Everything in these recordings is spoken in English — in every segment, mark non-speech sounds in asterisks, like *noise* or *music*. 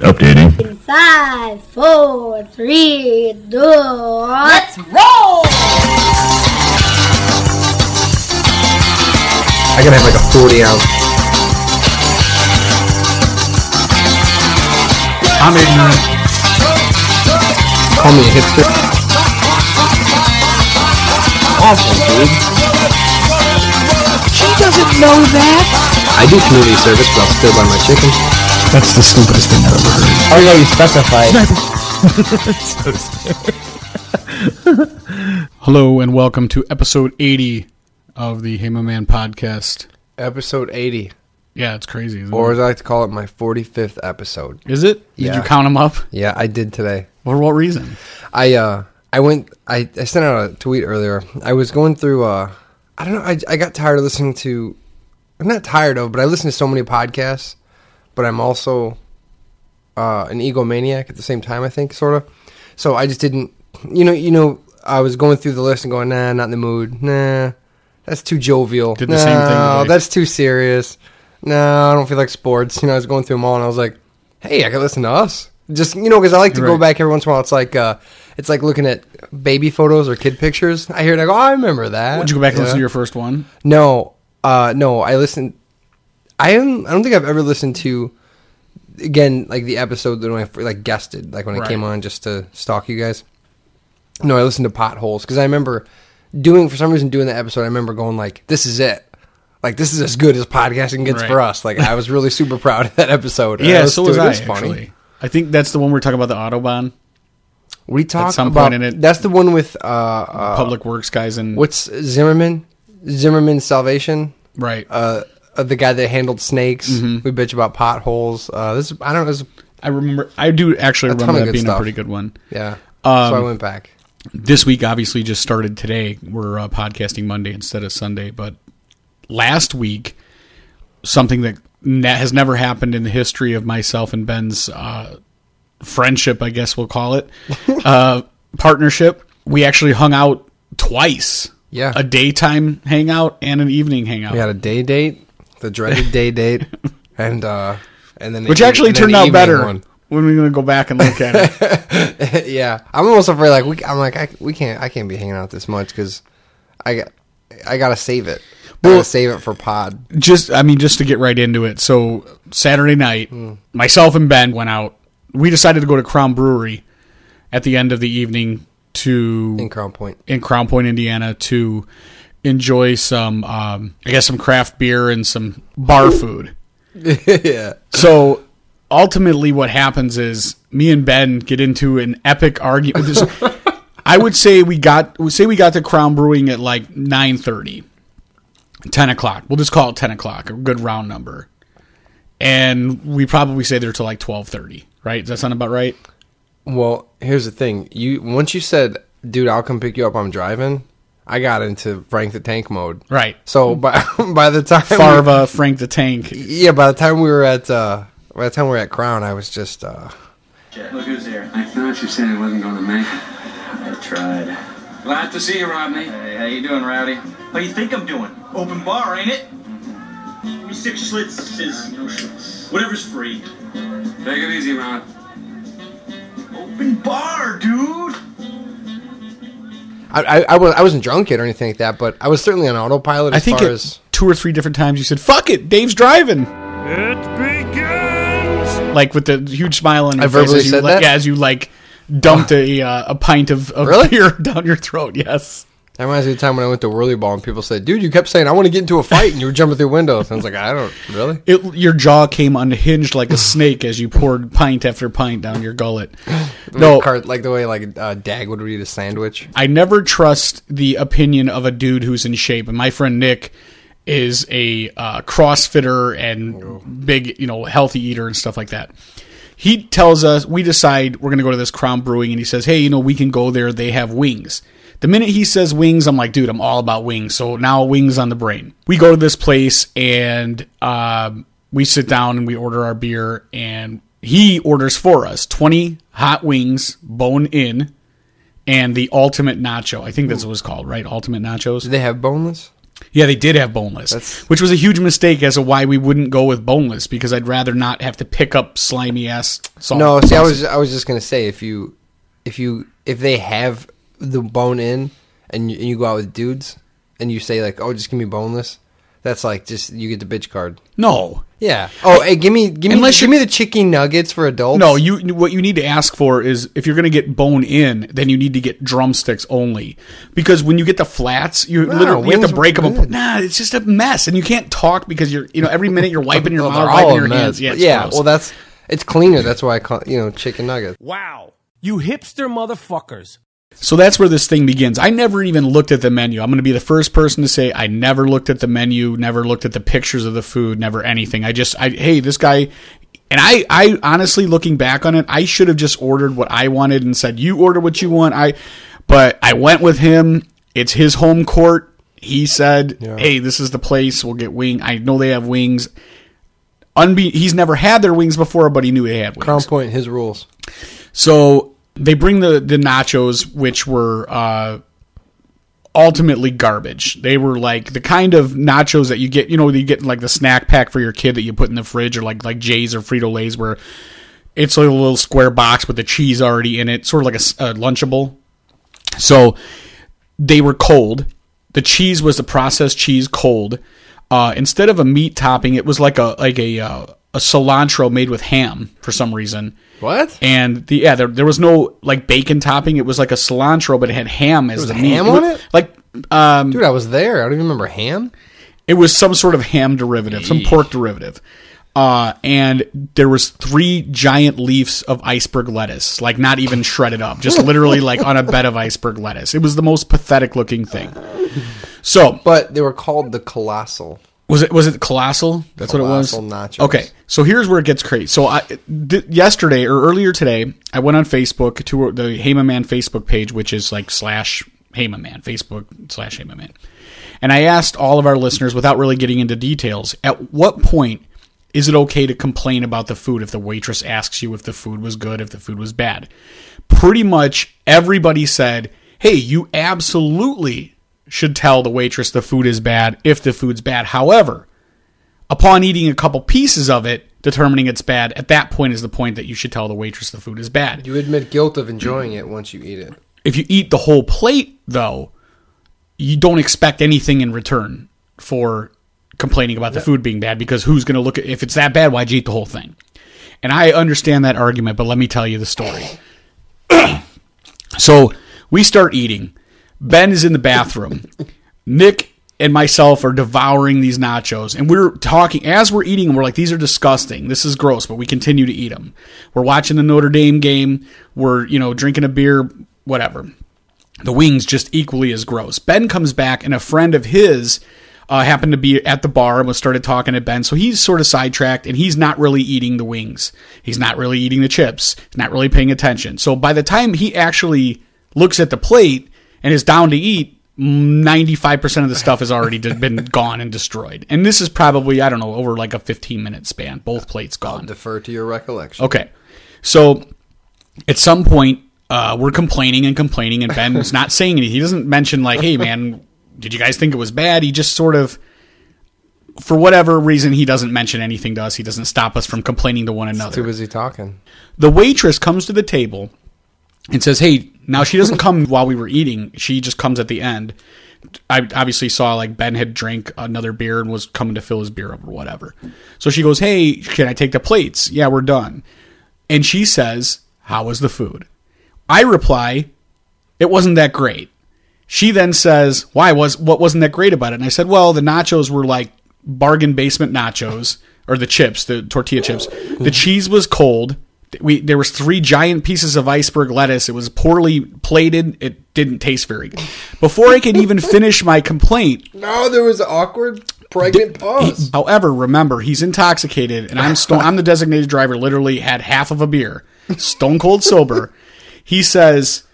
Updating. Five, four, three, two. Let's roll! I gotta have like a 40 ounce. I'm ignorant. Call me a hipster. Awful, dude. She doesn't know that. I do community service, but I'll still buy my chicken. That's the stupidest thing I've ever heard. Oh yeah, you specified. *laughs* Hello and welcome to episode 80 of the Hey My Man podcast. Episode 80, Yeah, it's crazy. Isn't or it? as I like to call it, my 45th episode. Is it? Did Yeah. you count them up? Yeah, I did today. For what reason? I uh, I went. I, I sent out a tweet earlier. I was going through. Uh, I don't know. I I got tired of listening to. I'm not tired of, but I listen to so many podcasts. But I'm also uh, an egomaniac at the same time. I think sort of. So I just didn't. You know. You know. I was going through the list and going, nah, not in the mood. Nah, that's too jovial. Did the same thing No, that's too serious. No, I don't feel like sports. You know, I was going through them all, and I was like, hey, I could listen to us. Just you know, because I like to go back every once in a while. It's like uh, it's like looking at baby photos or kid pictures. I hear it, I go, oh, I remember that. Would you go back and Yeah. listen to your first one? No, uh, no, I listened. I am. I don't think I've ever listened to again like the episode that when I like guested, like when I came on just to stalk you guys. No, I listened to potholes because I remember doing for some reason doing the episode. I remember going like, "This is it." Like this is as good as podcasting gets Right. for us. Like I was really super proud of that episode. *laughs* Yeah, so was. I, It was funny. actually. I think that's the one we're talking about the Autobahn, We talk some about point in it- That's the one with uh, uh Public Works guys, and what's Zimmerman? Zimmerman Salvation. right. Uh, uh, the guy that handled snakes. Mm-hmm. We bitch about potholes. Uh, this I don't know. This, I remember. I do actually ton remember of that good being stuff. a pretty good one. yeah. Um, so I went back. this week obviously just started today. We're uh, podcasting Monday instead of Sunday, but last week something that ne- has never happened in the history of myself and Ben's uh, friendship, I guess we'll call it, uh, partnership. We actually hung out twice. Yeah. a daytime hangout and an evening hangout, We had a day date, the dreaded day date, *laughs* and uh, and then which actually turned out better. one. When we're gonna go back and look at it, *laughs* yeah, I'm almost afraid. Like we, I'm like I, we can't. I can't be hanging out this much because I got. I gotta save it. Well- gotta save it for pod. just I mean just to get right into it. So Saturday night, myself and Ben went out. We decided to go to Crown Brewery at the end of the evening to in Crown Point. in Crown Point, Indiana, to enjoy some um, I guess some craft beer and some bar food. *laughs* yeah, So ultimately, what happens is me and Ben get into an epic argument. I would say we got say we got to Crown Brewing at like 9.30, 10 o'clock. We'll just call it ten o'clock, a good round number. And we probably stayed there till like twelve thirty. Right? Does that sound about right? Well, here's the thing. You once you said, "Dude, I'll come pick you up. I'm driving." I got into Frank the Tank mode. Right. So *laughs* by by the time Farva, Frank the Tank. yeah, by the time we were at uh, by the time we were at Crown, I was just uh, Look who's here. I thought you said I wasn't going to make it. I tried. Glad to see you, Rodney. Hey, how you doing, Rowdy? How you think I'm doing? Open bar, ain't it? Give me six schlitz, is no. Whatever's free. Take it easy, Rod. Open bar, dude. I, I, I, was, I wasn't drunk yet or anything like that, but I was certainly on autopilot I think far it, as two or three different times you said, "Fuck it, Dave's driving." It begins. like with the huge smile on your I face as you, said like, that? yeah, as you like dumped a uh, a pint of, of Really? beer *laughs* down your throat. Yes, that reminds me of the time when I went to Whirly Ball and people said, "Dude, you kept saying I want to get into a fight," and you were jumping through windows. And I was like, "I don't really." it, your jaw came unhinged like a *laughs* snake as you poured pint after pint down your gullet. *laughs* No, Like, cart, like the way like uh, Dag would eat a sandwich. I never trust the opinion of a dude who's in shape. And my friend Nick is a uh, CrossFitter and big, you know, healthy eater and stuff like that. He tells us we decide we're going to go to this Crown Brewing, and he says, "Hey, you know, we can go there. They have wings." The minute he says wings, I'm like, dude, I'm all about wings. So now wings on the brain. We go to this place and um, we sit down and we order our beer, and he orders for us 20 hot wings, bone in, and the ultimate nacho. I think that's what it's called, right? Ultimate nachos. Do they have boneless? Yeah, they did have boneless, That's- which was a huge mistake as to why we wouldn't go with boneless because I'd rather not have to pick up slimy ass salt. No, see, I was I was just gonna say if you if you if they have the bone in and you, and you go out with dudes and you say like, oh, just give me boneless, that's like just you get the bitch card. no. Yeah. Oh, hey, give me give me Unless give me the chicken nuggets for adults. No, you what you need to ask for is if you're going to get bone in, then you need to get drumsticks only. Because when you get the flats, you No, literally you have to break them. good. Nah, it's just a mess, and you can't talk because you're you know every minute you're wiping your *laughs* Well, mouth, wiping your mess, hands. Yeah, it's yeah. gross. Well, that's it's cleaner. That's why I call you know chicken nuggets. Wow. You hipster motherfuckers. So that's where this thing begins. I never even looked at the menu. I'm going to be the first person to say I never looked at the menu, never looked at the pictures of the food, never anything. I just, I, hey, this guy, and I, I honestly, looking back on it, I should have just ordered what I wanted and said, you order what you want. I, but I went with him. It's his home court. He said, hey, this is the place. We'll get wing. I know they have wings. Unbe- he's never had their wings before, but he knew they had wings. Crown Point, his rules. So they bring the the nachos, which were uh, ultimately garbage. They were like the kind of nachos that you get, you know, you get like the snack pack for your kid that you put in the fridge, or like like Jay's or Frito Lay's, where it's like a little square box with the cheese already in it, sort of like a lunchable. So they were cold. The cheese was the processed cheese cold. Uh, instead of a meat topping, it was like a like a uh, a cilantro made with ham for some reason. What? And the yeah, there, there was no like bacon topping. It was like a cilantro, but it had ham as the meat. ham on it? Like um, Dude, I was there. I don't even remember ham. it was some sort of ham derivative, some pork derivative. Uh, and there was three giant leaves of iceberg lettuce, like not even shredded up, just literally *laughs* like on a bed of iceberg lettuce. It was the most pathetic looking thing. So But they were called the colossal. Was it was it colossal? That's what it was. Nachos. Okay, so here's where it gets crazy. So I th- yesterday or earlier today, I went on Facebook to the Hey My Man Facebook page, which is like slash Hey My Man Facebook slash Hey My Man, and I asked all of our listeners without really getting into details, at what point is it okay to complain about the food if the waitress asks you if the food was good, if the food was bad? Pretty much everybody said, "Hey, you absolutely." Should tell the waitress the food is bad if the food's bad. However, upon eating a couple pieces of it, determining it's bad, at that point is the point that you should tell the waitress the food is bad. You admit guilt of enjoying it once you eat it. If you eat the whole plate, though, you don't expect anything in return for complaining about the food being bad because who's going to look at if it's that bad, why'd you eat the whole thing? And I understand that argument, but let me tell you the story. *clears throat* so we start eating. Ben is in the bathroom. Nick and myself are devouring these nachos, and we're talking as we're eating. We're like, "These are disgusting. This is gross," but we continue to eat them. We're watching the Notre Dame game. We're you know drinking a beer, whatever. The wings just equally as gross. Ben comes back, and a friend of his uh, happened to be at the bar and was started talking to Ben. So he's sort of sidetracked, and he's not really eating the wings. He's not really eating the chips. He's not really paying attention. So by the time he actually looks at the plate and is down to eat, 95% of the stuff has already been *laughs* gone and destroyed. And this is probably, I don't know, over like a 15 minute span. Both plates gone. Defer to your recollection. Okay. So at some point, uh, we're complaining and complaining, and Ben's *laughs* not saying anything. He doesn't mention, like, hey, man, did you guys think it was bad? He just sort of, for whatever reason, he doesn't mention anything to us. He doesn't stop us from complaining to one another. Too another. busy talking. The waitress comes to the table and says, hey, now she doesn't come while we were eating. She just comes at the end. I obviously saw like Ben had drank another beer and was coming to fill his beer up or whatever. So she goes, "Hey, can I take the plates?" Yeah, we're done. And she says, "How was the food?" I reply, "It wasn't that great." She then says, "Why was what wasn't that great about it?" And I said, "Well, the nachos were like bargain basement nachos or the chips, the tortilla chips. The cheese was cold. We there was three giant pieces of iceberg lettuce. It was poorly plated. It didn't taste very good." Before I could even *laughs* finish my complaint, No, there was an awkward pregnant pause. However, remember he's intoxicated, and I'm stone. I'm the designated driver. Literally had half of a beer, stone cold sober. He says,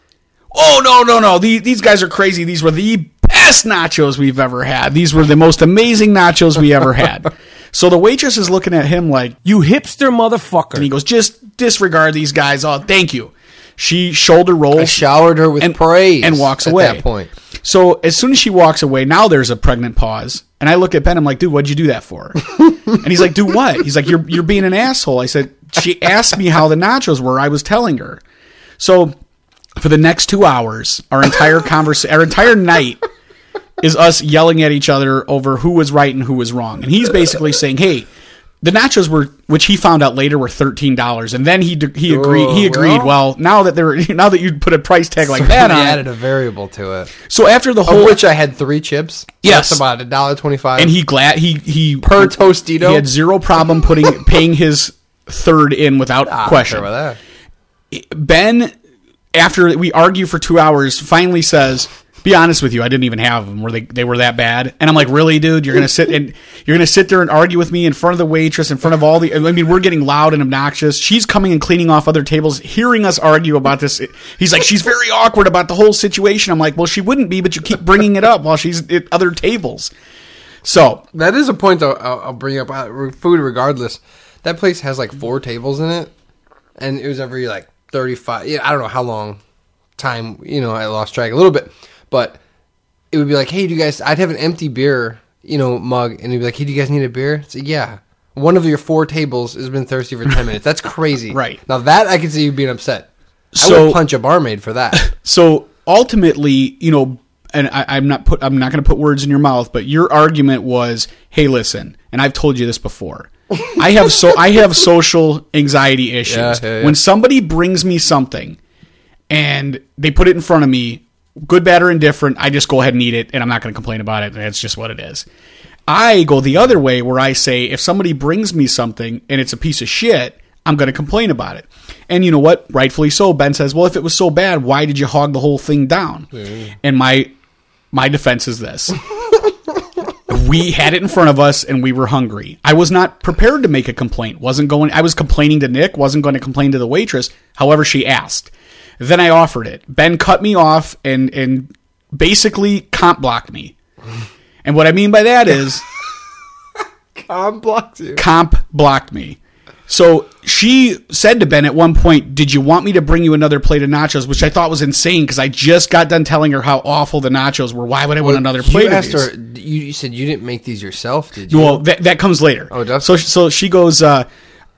"Oh no, no, no! These, these guys are crazy. These were the best nachos we've ever had. These were the most amazing nachos we ever had." *laughs* So the waitress is looking at him like, You hipster motherfucker. and he goes, "Just disregard these guys. Oh, thank you." She shoulder rolls I showered her with and- praise and walks away. at that point. So as soon as she walks away, now there's a pregnant pause, and I look at Ben. I'm like, "Dude, what'd you do that for?" *laughs* and he's like, "Do what?" He's like, "You're you're being an asshole." I said, "She asked me how the nachos were. I was telling her." So for the next two hours, our entire conversation, our entire night is us yelling at each other over who was right and who was wrong. And he's basically saying, "Hey." The nachos were, which he found out later, were thirteen dollars, and then he he agreed. He Oh, agreed. well. Well, now that they're *laughs* now that you put a price tag like that They on, added a variable to it. so after the Of whole which I had three chips. Yes. That's about a dollar twenty-five. and he glad he he Per Tostito? He had zero problem putting *laughs* paying his third in without Ah, question. sure about that. Ben, after we argue for two hours, finally says, "Be honest with you, I didn't even have them. Were they they were that bad?" And I'm like, "Really, dude? You're gonna sit and you're gonna sit there and argue with me in front of the waitress, in front of all the? I mean, we're getting loud and obnoxious. She's coming and cleaning off other tables, hearing us argue about this. He's like, she's very awkward about the whole situation. I'm like, well, she wouldn't be, but you keep bringing it up while she's at other tables. So That is a point. I'll, I'll bring up uh, food regardless. That place has like four tables in it, and it was every like thirty-five. Yeah, I don't know how long time. You know, I lost track a little bit, but it would be like, hey, do you guys? I'd have an empty beer, you know, mug, and he'd be like, hey, do you guys need a beer? So yeah. One of your four tables has been thirsty for ten minutes. That's crazy. *laughs* Right. now, that I can see you being upset. I So- would punch a barmaid for that. *laughs* So ultimately, you know, and I, I'm not put I'm not going to put words in your mouth, but your argument was, hey, listen, and I've told you this before. I have so I have social anxiety issues. Yeah, yeah, yeah. When somebody brings me something and they put it in front of me, good, bad, or indifferent, I just go ahead and eat it, and I'm not going to complain about it. That's just what it is. I go the other way where I say if somebody brings me something and it's a piece of shit, I'm going to complain about it. And you know what? Rightfully so. Ben says, "Well, if it was so bad, why did you hog the whole thing down?" And my my defense is this. *laughs* we had it in front of us and we were hungry. I was not prepared to make a complaint. Wasn't going I was complaining to Nick, wasn't going to complain to the waitress. However, she asked. Then I offered it. Ben cut me off and and basically comp blocked me. And what I mean by that is *laughs* Tom blocks you. comp blocked me. So she said to Ben at one point, "Did you want me to bring you another plate of nachos?" Which I thought was insane because I just got done telling her how awful the nachos were. Why would I want another plate You of asked her. You, said you didn't make these yourself, did you? Well, that, that comes later. Oh, does? So so she goes, uh,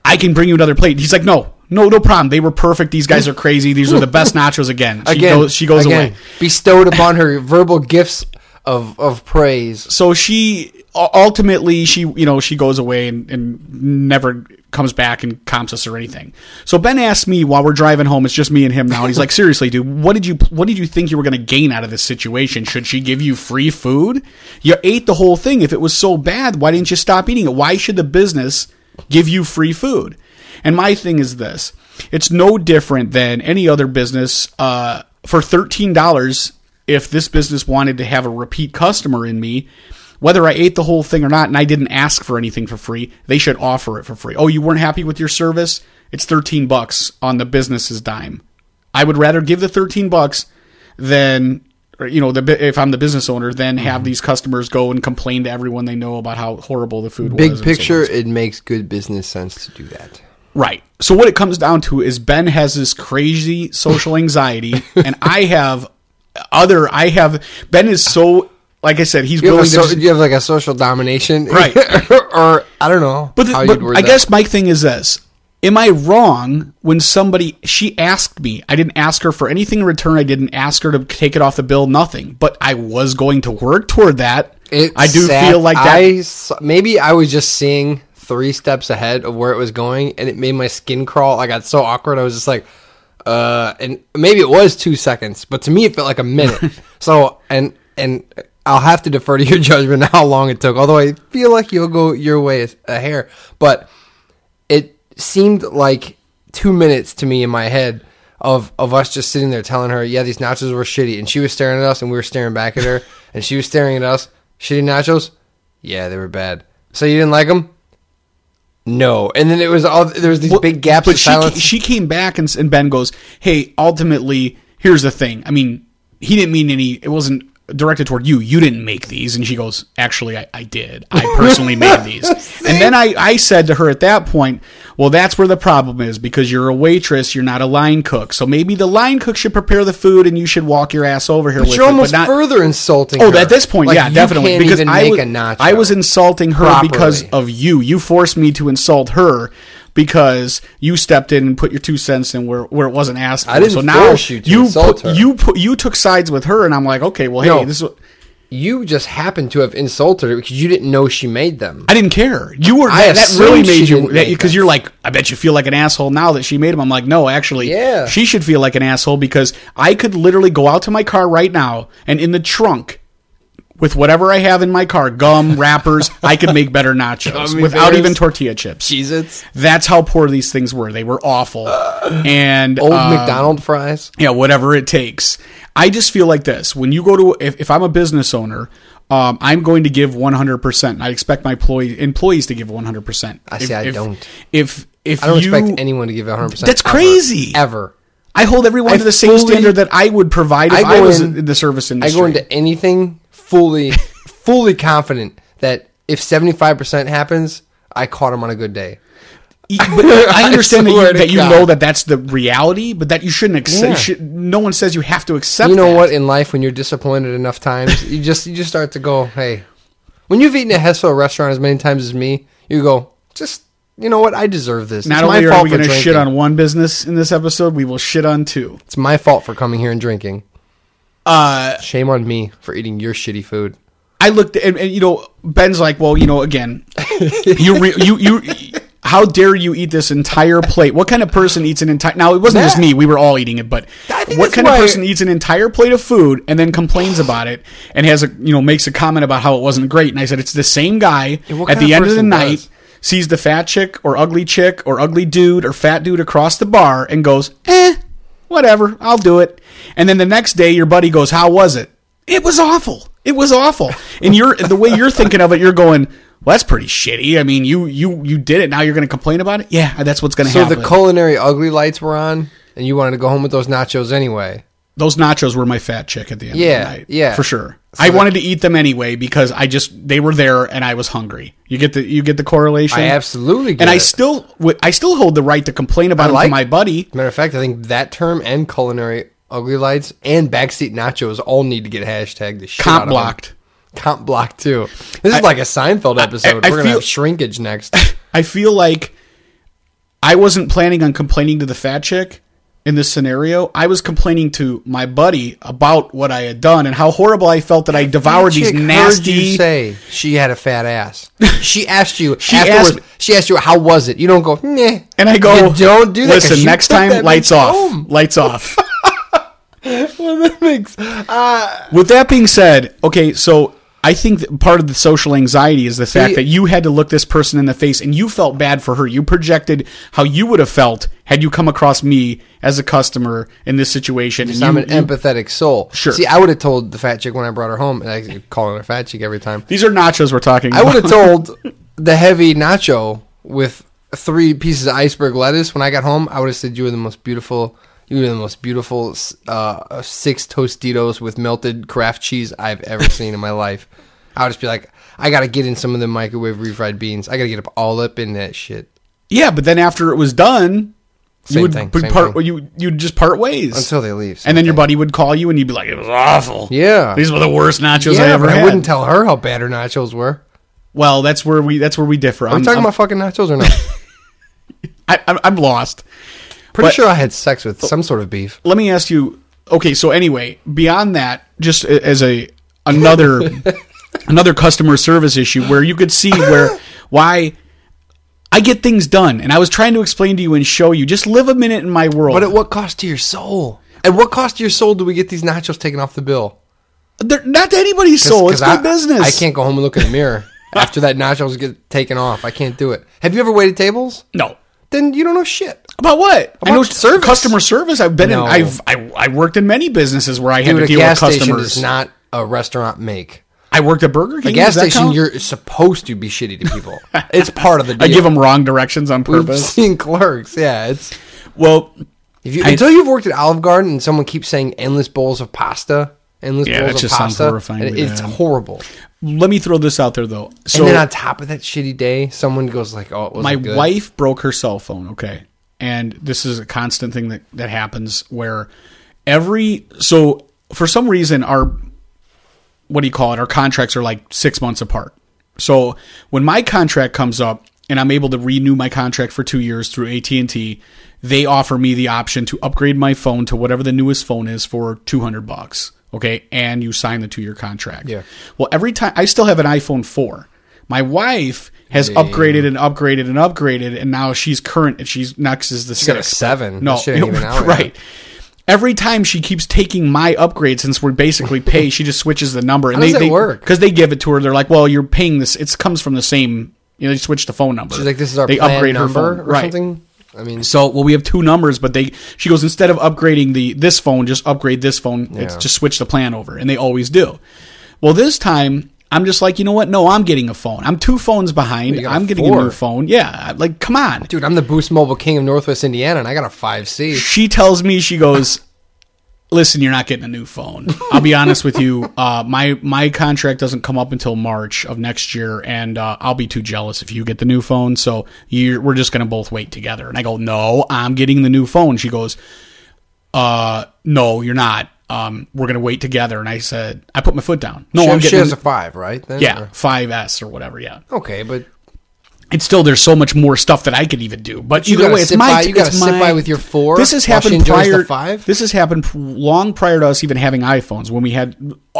"I can bring you another plate." He's like, "No, no, no problem. They were perfect. These guys are crazy. These are the best *laughs* nachos." Again, she again, goes, she goes again, away. bestowed upon her verbal gifts of of praise. so she ultimately she you know she goes away and, and never comes back and comps us or anything so ben asked me while we're driving home it's just me and him now and he's like *laughs* seriously dude what did you what did you think you were going to gain out of this situation should she give you free food you ate the whole thing if it was so bad why didn't you stop eating it why should the business give you free food and my thing is this it's no different than any other business uh, for $13 if this business wanted to have a repeat customer in me, whether I ate the whole thing or not, and I didn't ask for anything for free, they should offer it for free. Oh, you weren't happy with your service? It's 13 bucks on the business's dime. I would rather give the 13 bucks than or, you know, the if I'm the business owner, than have these customers go and complain to everyone they know about how horrible the food was. Big and so picture, it makes good business sense to do that. Right. So what it comes down to is Ben has this crazy social anxiety, *laughs* and I have other. I have Ben is so like I said, he's You have, willing a to. just- you have like a social domination, *laughs* Right. *laughs* or I don't know. but the- but I that. guess my thing is this: Am I wrong when somebody she asked me? I didn't ask her for anything in return. I didn't ask her to take it off the bill. Nothing. But I was going to work toward that. It I do sat- feel like that. I maybe I was just seeing three steps ahead of where it was going, and it made my skin crawl. I got so awkward. I was just like, uh, and maybe it was two seconds, but to me it felt like a minute. *laughs* so, and and I'll have to defer to your *laughs* judgment how long it took. Although I feel like you'll go your way a, hair, but it seemed like two minutes to me in my head of of us just sitting there telling her, yeah, these nachos were shitty, and she was staring at us, and we were staring back at her, *laughs* and she was staring at us. Shitty nachos? Yeah, they were bad. So you didn't like them? No. And then it was all there was these Well, big gaps But of she ca- she came back and, and Ben goes, "Hey, ultimately, here's the thing. I mean, he didn't mean any. It wasn't directed toward you. You didn't make these. And she goes, Actually, I, I did. I *laughs* personally made these. *laughs* and then I, I said to her at that point, Well, that's where the problem is because you're a waitress, you're not a line cook. So maybe the line cook should prepare the food and you should walk your ass over here But with you're it. almost not, further insulting. Oh, her. at this point, Like, yeah, definitely. Because I was. I was insulting her because of you. You forced me to insult her because you stepped in and put your two cents in where, where it wasn't asked for. I didn't so now force you to insult put, her. You put you took sides with her, and I'm like, okay, well, hey, No. this is. You just happened to have insulted her because you didn't know she made them. I didn't care. You were I that, that assumed really she made you didn't make because them. you're like, I bet you feel like an asshole now that she made them. I'm like, no, actually, Yeah. she should feel like an asshole because I could literally go out to my car right now and in the trunk with whatever I have in my car, gum, *laughs* wrappers, I could make better nachos Gummy without bears. even tortilla chips. Cheez-Its. That's how poor these things were. They were awful. And Old uh, McDonald fries. yeah, whatever it takes. I just feel like this: when you go to, if, if I'm a business owner, um, I'm going to give 100. percent I expect my employee employees to give 100. percent I see, I if, don't. If if I don't you, expect anyone to give 100. percent That's crazy. Ever. I hold everyone I to the same standard that I would provide if I I, was in- in the service industry. I go into anything fully, *laughs* fully confident that if 75 percent happens, I caught him on a good day. but I *laughs* understand that you, that you know that that's the reality, but that you shouldn't accept. Yeah. You should, no one says you have to accept. You know that. what? In life, when you're disappointed enough times, you just you just start to go, hey. When you've eaten at Hessel restaurant as many times as me, you go, just you know what? I deserve this. Not it's my only are fault we going to shit on one business in this episode, we will shit on two. It's my fault for coming here and drinking. Uh, Shame on me for eating your shitty food. I looked and, and you know Ben's like, well, you know, again, *laughs* you re, you you. How dare you eat this entire plate? What kind of person eats an entire? Now it wasn't just me; we were all eating it. But what kind of person eats an entire plate of food and then complains about it and has a you know makes a comment about how it wasn't great? And I said it's the same guy at the of end of the night does? sees the fat chick or ugly chick or ugly dude or fat dude across the bar and goes, eh, whatever, I'll do it. And then the next day, your buddy goes, how was it? It was awful. It was awful. And you're the way you're thinking of it, you're going, well, that's pretty shitty. I mean, you you you did it. Now you're going to complain about it? Yeah, that's what's going to So happen. So the culinary ugly lights were on, and you wanted to go home with those nachos anyway. Those nachos were my fat chick at the end Yeah, of the night. yeah. for sure. So I that- wanted to eat them anyway because I just they were there and I was hungry. You get the you get the correlation. I absolutely get and I still I still hold the right to complain about I like- to my buddy. Matter of fact, I think that term and culinary ugly lights and backseat nachos all need to get hashtagged the shit out Comp blocked. Comp blocked too. This is I- like a Seinfeld episode. I We're gonna feel- have shrinkage next. *laughs* I feel like I wasn't planning on complaining to the fat chick in this scenario. I was complaining to my buddy about what I had done and how horrible I felt that I devoured these Chick heard nasty. you say she had a fat ass. *laughs* She asked you. She asked me- She asked you how was it. You don't go. Nah. and I go, You don't do that. Listen, next time, lights off. home." *laughs* Lights off. Well, that makes. Uh, With that being said, okay, so I think part of the social anxiety is the fact See- that you had to look this person in the face and you felt bad for her. You projected how you would have felt had you come across me as a customer in this situation. And I'm you- an you- empathetic soul. Sure. See, I would have told the fat chick when I brought her home, and I call her a fat chick every time. These are nachos we're talking about. I about. would have told the heavy nacho with three pieces of iceberg lettuce when I got home. I would have said you were the most beautiful. You were the most beautiful uh, six Tostitos with melted Kraft cheese I've ever *laughs* seen in my life. I would just be like, I gotta get in some of the microwave refried beans. I gotta get up all up in that shit Yeah, but then after it was done, Same you would thing, would part thing. you you'd just part ways until they leave. and then your buddy would call you and you'd be like, "It was awful. Yeah. these were the worst nachos thing. I ever had." I wouldn't tell her how bad her nachos were. well, that's where we that's where we differ. Are we I'm, talking I'm, about fucking nachos or not? *laughs* I, I'm, I'm lost. Pretty But- sure I had sex with oh. some sort of beef. Let me ask you. Okay, so anyway, beyond that, just as a another *laughs* another customer service issue where you could see where *laughs* why I get things done, and I was trying to explain to you and show you. Just live a minute in my world. But at what cost to your soul? At what cost to your soul do we get these nachos taken off the bill? They're not to anybody's 'Cause- soul. It's 'cause good I, business. I can't go home and look in the mirror *laughs* after that nachos get taken off. I can't do it. Have you ever waited tables? No. Then you don't know shit. About what? I know service. customer service. I've been No. in. I've I, I worked in many businesses where I had Dude, to a deal gas with station customers. not a restaurant make. I worked at Burger King. A gas station, count? you're supposed to be shitty to people. it's part of the deal. *laughs* I give them wrong directions on purpose. We've seen clerks. Yeah, it's well, if you, I- until you've worked at Olive Garden and someone keeps saying endless bowls of pasta. endless Yeah, bowls of pasta. horrifying it's me. horrible. Let me throw this out there though. So and then on top of that shitty day, someone goes like, "Oh, my wife broke her cell phone okay and this is a constant thing that, that happens where every so for some reason our what do you call it? Our contracts are like six months apart. So when my contract comes up and i'm able to renew my contract for two years through at&t they offer me the option to upgrade my phone to whatever the newest phone is for 200 bucks okay? And you sign the two-year contract. Yeah. well every time i still have an iphone 4 my wife has upgraded and upgraded and upgraded, and now she's current and she's next is the got a six. seven. No, That shit ain't *laughs* even out yet. right. Every time she keeps taking my upgrade, since we're basically pay, she just switches the number. *laughs* And How they, does that they, work? Because they give it to her. They're like, "Well, you're paying this. It comes from the same. You know, they switch the phone number. She's like, "This is our they plan upgrade her phone. or right. something." I mean, So, well, we have two numbers, but they she goes instead of upgrading the this phone, just upgrade this phone. It's just switch the plan over, and they always do. Well, this time I'm just like, you know what? No, I'm getting a phone. I'm two phones behind. You got a I'm getting a new phone. Yeah, like come on. dude, I'm the Boost Mobile King of Northwest Indiana, and I got a five C. She tells me she goes, "Listen, you're not getting a new phone. I'll be honest with you. *laughs* Uh, my my contract doesn't come up until March of next year, and uh, I'll be too jealous if you get the new phone. So you're, we're just gonna both wait together." And I go, "No, I'm getting the new phone." She goes, "Uh, no, you're not. Um, we're gonna wait together." And I said, "I put my foot down. No, she, I'm she getting has the- a five, right? Then, yeah, Or- 5S or whatever. Yeah, Okay, but it's still there's so much more stuff that I could even do. But, you either way, it's my by- you gotta it's sit by with your four This has happened prior. five? This has happened long prior to us even having iPhones. When we had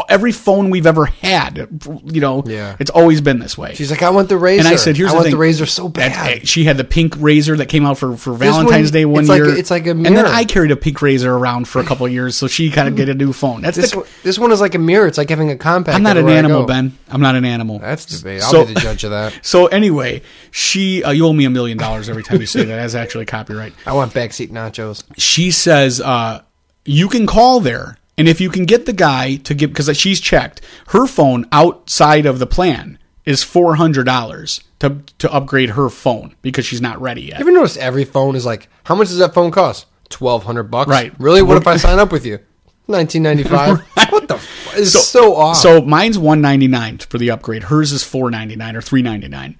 every phone we've ever had, you know, Yeah. it's always been this way. she's like, "I want the razor." and I said, "Here's I the want thing: the razor so bad." eh, She had the pink razor that came out for, for one- Valentine's Day one it's year. a- it's like a mirror. And then. I carried a pink razor around for a couple of years, so she kind of get a new phone. That's this the, one, this one is like a mirror. It's like having a compact. I'm not an animal. Ben. I'm not an animal. That's debate. I'll So- be the judge of that. *laughs* So anyway, she uh, you owe me a million dollars every time you say that. That's actually copyright. I want backseat nachos. she says uh, you can call there and if you can get the guy to give because she's checked her phone outside of the plan is $400 to, to upgrade her phone because she's not ready yet You ever notice every phone is like, how much does that phone cost? Twelve hundred bucks. Right. Really? What if I *laughs* sign up with you? Nineteen ninety five. *laughs* What the? F- it's so, off. So mine's one ninety nine for the upgrade. Hers is four ninety nine or three ninety nine.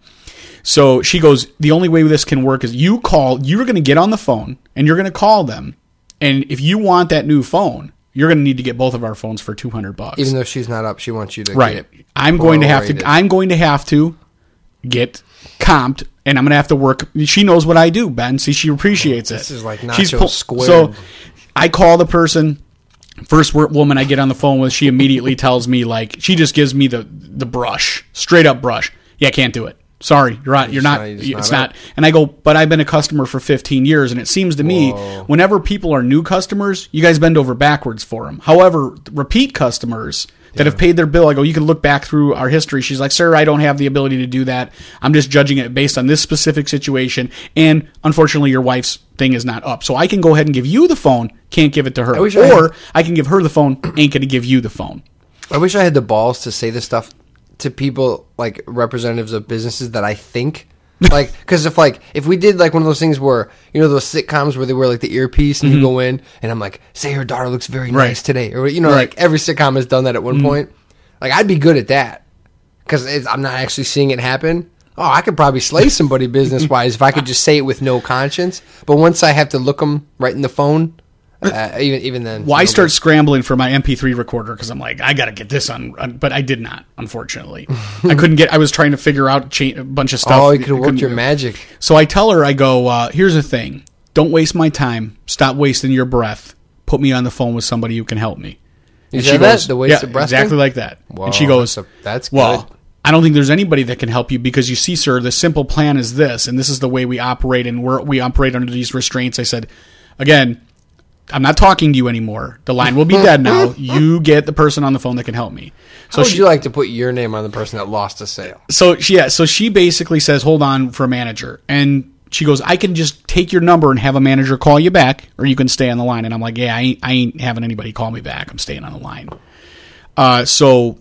So she goes, the only way this can work is you call. You're going to get on the phone and you're going to call them, and if you want that new phone, you're going to need to get both of our phones for two hundred bucks. even though she's not up, she wants you to right. Get I'm going to have to. I'm going to have to get comped, and I'm going to have to work. She knows what I do, Ben. See, she appreciates it. This is like She's nacho squared. So I call the person. First woman I get on the phone with, she immediately tells me like she just gives me the the brush, straight up brush. Yeah, can't do it. Sorry, you're not. You're not. not- it's not not. And I go, but I've been a customer for 15 years, and it seems to me, Whoa. whenever people are new customers, you guys bend over backwards for them. However, repeat customers that have paid their bill, I go, you can look back through our history. She's like, sir, I don't have the ability to do that. I'm just judging it based on this specific situation, and unfortunately, your wife's thing is not up. So I can go ahead and give you the phone, can't give it to her, I or I can give her the phone, ain't going to give you the phone. I wish I had the balls to say this stuff to people like representatives of businesses that I think like *laughs* because if like if we did like one of those things where you know those sitcoms where they wear like the earpiece and you go in and I'm like say your daughter looks very Mm-hmm. Right. nice today or you know Right. Mm-hmm. like every sitcom has done that at one point like I'd be good at that because I'm not actually seeing it happen. Oh, I could probably slay somebody *laughs* business wise if I could just say it with no conscience. But once I have to look them right in the phone, uh, even even then, Well, I you know, start scrambling for my MP3 recorder because I'm like, I got to get this on, on- but I did not. Unfortunately, I couldn't get. I was trying to figure out cha- a bunch of stuff. Oh, you could have worked your magic. So I tell her, I go, uh, here's the thing: don't waste my time. Stop wasting your breath. Put me on the phone with somebody who can help me. And said that? The waste yeah, of breath exactly thing? like that. Whoa, and she goes, that's a- that's well. good. I don't think there's anybody that can help you because you see, sir, the simple plan is this, and this is the way we operate, and we're, we operate under these restraints. I said, again, I'm not talking to you anymore. The line will be dead *laughs* now. You get the person on the phone that can help me. How So would she, you like to put your name on the person that lost a sale? so she, yeah, so she basically says, "Hold on for a manager," and she goes, "I can just take your number and have a manager call you back, or you can stay on the line." And I'm like, "Yeah, I ain't, I ain't having anybody call me back. I'm staying on the line." Uh, so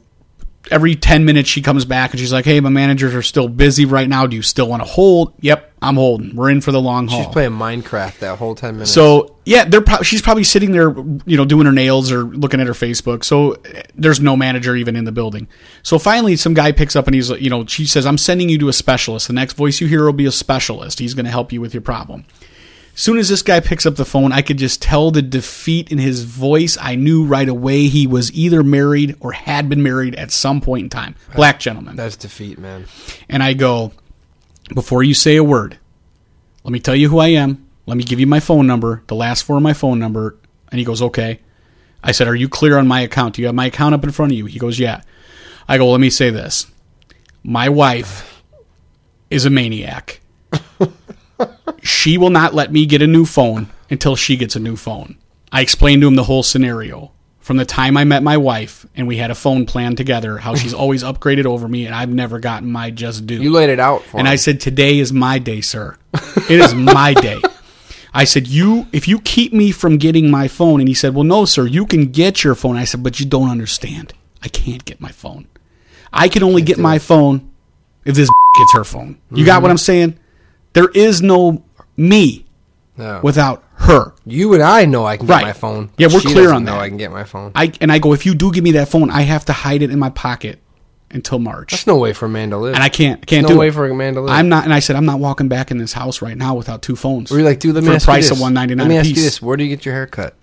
every 10 minutes she comes back and she's like, "Hey, my managers are still busy right now. Do you still want to hold?" Yep, I'm holding. We're in for the long haul. She's playing Minecraft that whole ten minutes. So yeah, they're pro- she's probably sitting there, you know, doing her nails or looking at her Facebook. So there's no manager even in the building. So finally, some guy picks up and he's, you know, she says, "I'm sending you to a specialist. The next voice you hear will be a specialist. He's going to help you with your problem." Soon as this guy picks up the phone, I could just tell the defeat in his voice. I knew right away he was either married or had been married at some point in time. Black gentleman. that's defeat, man. And I go, before you say a word, let me tell you who I am. Let me give you my phone number, the last four of my phone number. And he goes, okay. I said, are you clear on my account? Do you have my account up in front of you? He goes, yeah. I go, let me say this. My wife is a maniac. She will not let me get a new phone until she gets a new phone. I explained to him the whole scenario from the time I met my wife and we had a phone plan together, how she's *laughs* always upgraded over me and I've never gotten my just due. You laid it out for And him. I said, "Today is my day, sir. *laughs* It is my day." I said, "You, if you keep me from getting my phone," and he said, "Well, no, sir. You can get your phone." I said, "But you don't understand. I can't get my phone. I can only get my phone if this *laughs* gets her phone. You got what mm-hmm. I'm saying? There is no me No. without her. you and I know I can get Right. my phone. Yeah, we're clear on that. I can get my phone. I and I go, if you do give me that phone, I have to hide it in my pocket until March." There's no way for a man to live. and I can't, can't no do way it. for a man to live. I'm not, and I said, I'm not walking back in this house right now without two phones. Or you're like, dude, let me for ask the price you this. of one ninety nine. Let me ask piece. you this: Where do you get your hair cut?